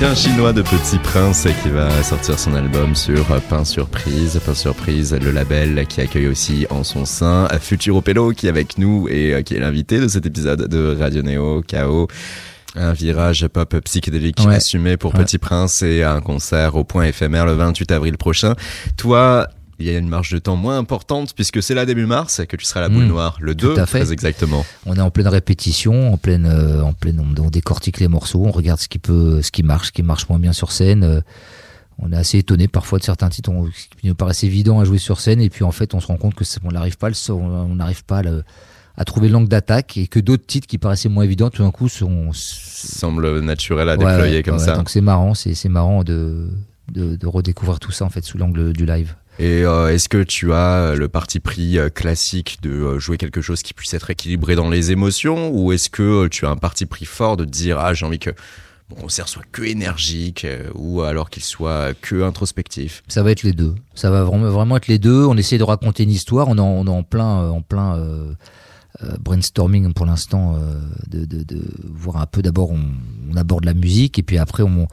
Chien chinois de Petit Prince qui va sortir son album sur Pain Surprise. Pain Surprise, le label qui accueille aussi en son sein Futuro Pello qui est avec nous et euh, qui est l'invité de cet épisode de Radio Néo KO. Un virage pop psychédélique Ouais. assumé pour Ouais. Petit Prince et un concert au point éphémère le 28 avril prochain. Toi, il y a une marge de temps moins importante puisque c'est là début mars que tu seras à la boule Mmh, noire, le tout 2 à fait. très exactement. On est en pleine répétition, en pleine, euh, en pleine, on, on décortique les morceaux, on regarde ce qui peut, ce qui marche, ce qui marche moins bien sur scène. euh, on est assez étonné parfois de certains titres on- qui nous paraissent évidents à jouer sur scène et puis en fait on se rend compte que on n'arrive pas, le on n'arrive pas à, le- à trouver l'angle d'attaque et que d'autres titres qui paraissaient moins évidents tout d'un coup sont Semble naturel à Ouais, déployer ouais, comme ouais, ça. Donc c'est marrant, c'est c'est marrant de, de de redécouvrir tout ça en fait sous l'angle du live. Et euh, est-ce que tu as euh, le parti pris euh, classique de jouer quelque chose qui puisse être équilibré dans les émotions? Ou est-ce que tu as un parti pris fort de dire ah j'ai envie que mon concert soit que énergique ou alors qu'il soit que introspectif? Ça va être les deux. Ça va vraiment, être les deux. On essaie de raconter une histoire. On est en, plein, en plein brainstorming pour l'instant, de, voir un peu. D'abord, on aborde la musique et puis après, on,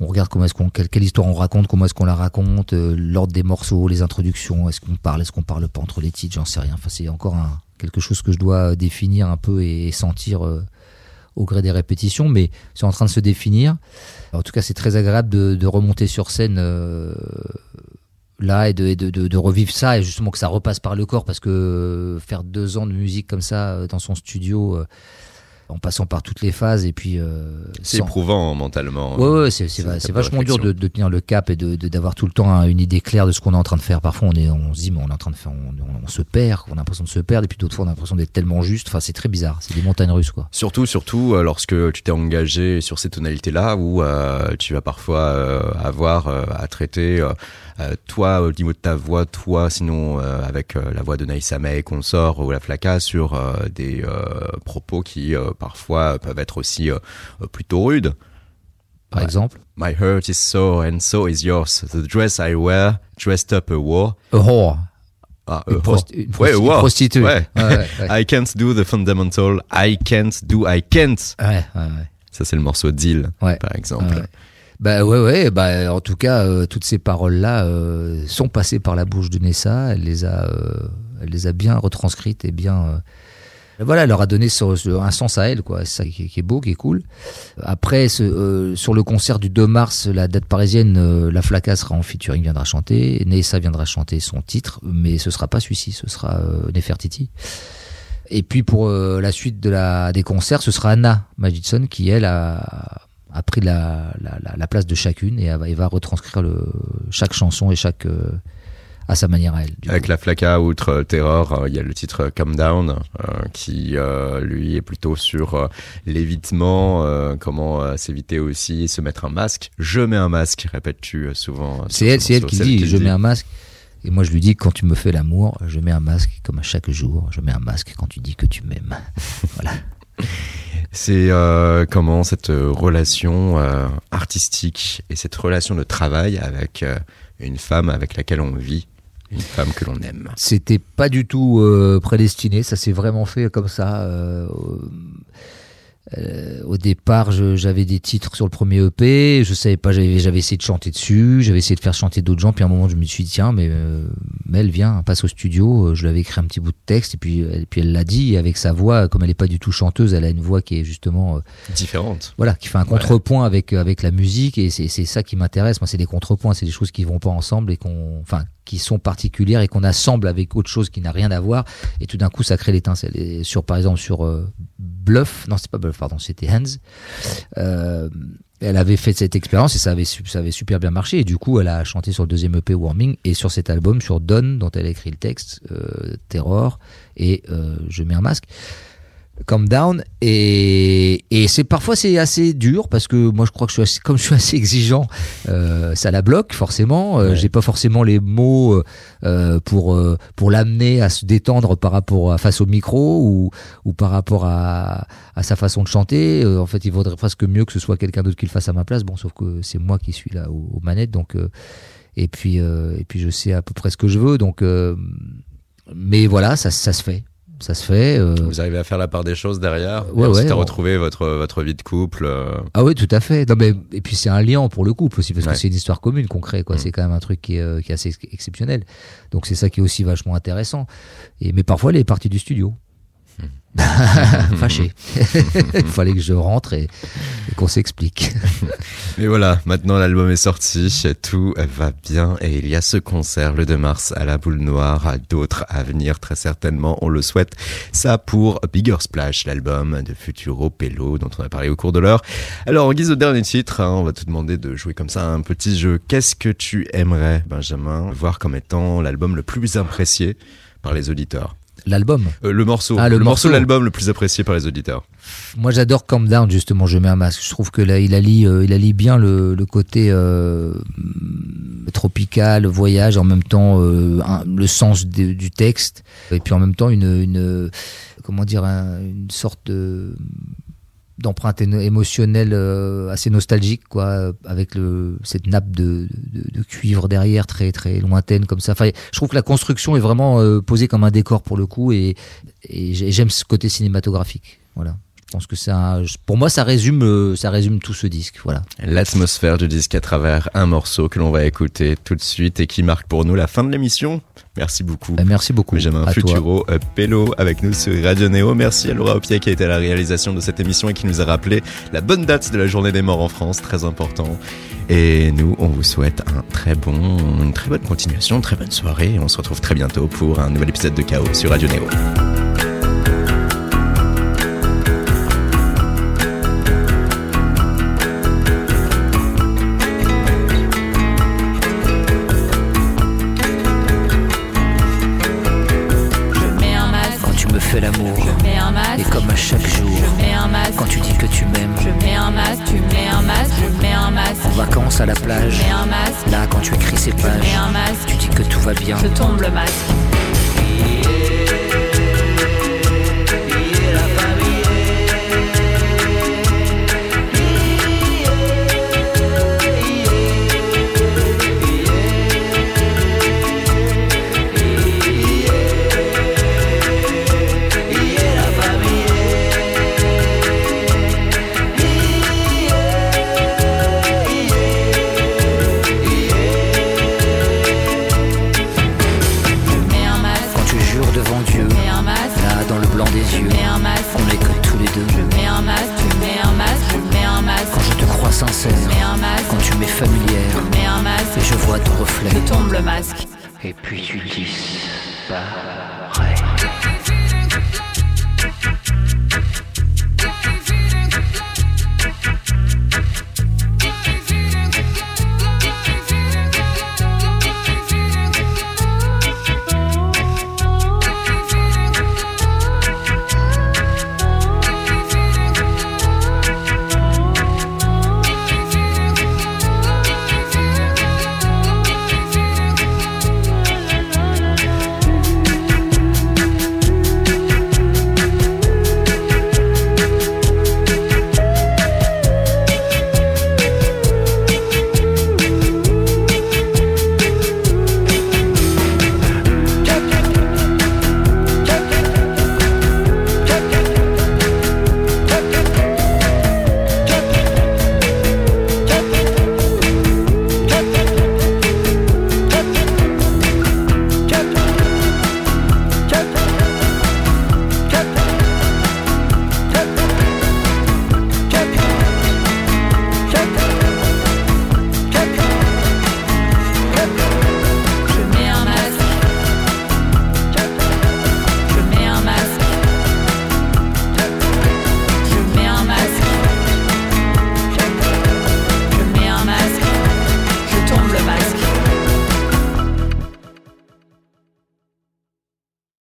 on regarde comment est-ce qu'on, quelle, quelle histoire on raconte, comment est-ce qu'on la raconte, euh, l'ordre des morceaux, les introductions. Est-ce qu'on parle, est-ce qu'on parle pas entre les titres, j'en sais rien. Enfin, c'est encore un, quelque chose que je dois définir un peu et, et sentir. euh, au gré des répétitions, mais c'est en train de se définir. En tout cas, c'est très agréable de, de remonter sur scène euh, là et, de, et de, de, de revivre ça et justement que ça repasse par le corps parce que faire deux ans de musique comme ça euh, dans son studio, euh, en passant par toutes les phases et puis euh, C'est sans- éprouvant mentalement. Ouais, ouais, c'est vachement dur de, tenir le cap et de d'avoir tout le temps hein, une idée claire de ce qu'on est en train de faire. Parfois, on est, on se dit, mais on est en train de faire, on, on- on se perd, on a l'impression de se perdre, et puis d'autres fois, on a l'impression d'être tellement juste. Enfin, c'est très bizarre. C'est des montagnes russes, quoi. Surtout, surtout euh, lorsque tu t'es engagé sur ces tonalités-là, où euh, tu vas parfois euh, avoir euh, à traiter euh, toi au niveau de ta voix, toi sinon euh, avec euh, la voix de Naïssa May qu'on sort ou la Flaca sur euh, des propos qui parfois peuvent être aussi plutôt rudes. Par Ouais. exemple, My heart is so and so is yours. The dress I wear, dressed up a war. a whore, Ah, une, a prosti- whore. une Ouais, prosti- a une whore. prostituée. Ouais. Ouais, ouais, ouais. I can't do the fundamental. I can't do I can't. Ouais, ouais, ouais. Ça c'est le morceau Deal, Ouais. par exemple. Bah ouais, ouais. Bah en tout cas, euh, toutes ces paroles-là euh, sont passées par la bouche de Nessa. Elle les a, euh, elle les a bien retranscrites et bien. euh, voilà, elle leur a donné un sens à elle, quoi. C'est ça qui, est- beau, qui est cool. Après, ce, euh, sur le concert du 2 mars, la date parisienne, euh, la Flaca sera en featuring, viendra chanter. Nessa viendra chanter son titre, mais ce sera pas celui-ci, ce sera Nefertiti. Et puis pour la suite de la, des concerts, ce sera Anna Magidson qui, elle, a, a pris la, la, la- la place de chacune et, va- et va retranscrire le, chaque chanson et chaque euh, à sa manière à elle. Avec coup. la flaca outre Terror, euh, il y a le titre Calm Down euh, qui lui est plutôt sur l'évitement, comment s'éviter aussi se mettre un masque. Je mets un masque, répètes-tu souvent. C'est elle, elle qui dit, je mets un masque. Et moi, je lui dis, quand tu me fais l'amour, je mets un masque comme à chaque jour. Je mets un masque quand tu dis que tu m'aimes. voilà. C'est euh, comment cette euh, relation euh, artistique et cette relation de travail avec une femme avec laquelle on vit, une femme que l'on aime? C'était pas du tout prédestiné, ça s'est vraiment fait comme ça. Euh, au départ, j'avais des titres sur le premier EP, je savais pas, j'avais essayé de chanter dessus, j'avais essayé de faire chanter d'autres gens, puis à un moment je me suis dit tiens, mais euh, Mel viens, passe au studio, Euh, je lui avais écrit un petit bout de texte et puis et puis elle l'a dit et avec sa voix, comme elle est pas du tout chanteuse, elle a une voix qui est justement euh, Différente. voilà, qui fait un contrepoint avec euh, avec la musique et c'est c'est ça qui m'intéresse. Moi, c'est des contrepoints, c'est des choses qui vont pas ensemble et qu'on, enfin, qui sont particulières et qu'on assemble avec autre chose qui n'a rien à voir et tout d'un coup ça crée l'étincelle. Sur par exemple sur euh, Bluff, non c'est pas Bluff, pardon, c'était Hands. Euh, elle avait fait cette expérience et ça avait, ça avait super bien marché. Et du coup, elle a chanté sur le deuxième EP Warming et sur cet album, sur Dawn, dont elle a écrit le texte, euh, Terror et Je mets un masque. Calm down et, et c'est parfois c'est assez dur parce que moi je crois que je suis assez, comme je suis assez exigeant euh, ça la bloque forcément. Euh, Ouais. j'ai pas forcément les mots euh, pour euh, pour l'amener à se détendre par rapport à face au micro ou ou par rapport à à sa façon de chanter. Euh, en fait il vaudrait presque mieux que ce soit quelqu'un d'autre qui le fasse à ma place. Bon sauf que c'est moi qui suis là aux, aux manettes donc euh, et puis euh, et puis je sais à peu près ce que je veux donc euh, mais voilà ça ça se fait ça se fait euh, Vous arrivez à faire la part des choses derrière Ouais, ouais, on- retrouver votre, votre vie de couple. euh, Ah oui, tout à fait. Non, mais, et puis c'est un lien pour le couple aussi, parce Ouais. que c'est une histoire commune qu'on crée. quoi. Mm. C'est quand même un truc qui est, euh, qui est assez ex- exceptionnel. Donc c'est ça qui est aussi vachement intéressant. Et, mais parfois, elle est partie du studio. Fâché. Il fallait que je rentre et, et qu'on s'explique. Mais voilà, maintenant l'album est sorti, tout va bien et il y a ce concert le 2 mars à la boule noire, d'autres à venir très certainement, on le souhaite. Ça pour Bigger Splash, l'album de Futuro Pello dont on a parlé au cours de l'heure. Alors en guise de dernier titre, hein, on va te demander de jouer comme ça un petit jeu. Qu'est-ce que tu aimerais, Benjamin, voir comme étant l'album le plus apprécié par les auditeurs? L'album. Euh, Le morceau, Ah, le le, morceau l'album le plus apprécié par les auditeurs. Moi, j'adore Calm Down, justement. Je mets un masque. Je trouve que là, il allie, euh, il allie bien le, le côté euh, tropical, voyage, en même temps euh, un- le sens de- du texte, et puis en même temps une, une comment dire, un- une sorte de d'empreinte émotionnelle euh, assez nostalgique quoi euh, avec le cette nappe de, de, de cuivre derrière très très lointaine comme ça. Enfin je trouve que la construction est vraiment euh, posée comme un décor pour le coup et, et j'ai- j'aime ce côté cinématographique. Voilà pense que ça pour moi ça résume euh, ça résume tout ce disque voilà L'atmosphère du disque à travers un morceau que l'on va écouter tout de suite et qui marque pour nous la fin de l'émission. Merci beaucoup. Euh, merci beaucoup Benjamin à toi. Futuro euh, Pello avec nous sur Radio Néo. Merci à Laura Opier qui a été à la réalisation de cette émission et qui nous a rappelé la bonne date de la journée des morts en France, très important. Et nous, on vous souhaite un très bon, une très bonne continuation, une très bonne soirée. On se retrouve très bientôt pour un nouvel épisode de Chaos sur Radio Néo. Jour. Je mets un masque. Quand tu dis que tu m'aimes. Je mets un masque. Tu mets un masque. Je mets un masque. En vacances à la plage. Je mets un masque. Là, quand tu écris ces Je pages. mets un masque. Tu dis que tout va bien. Je tombe le masque.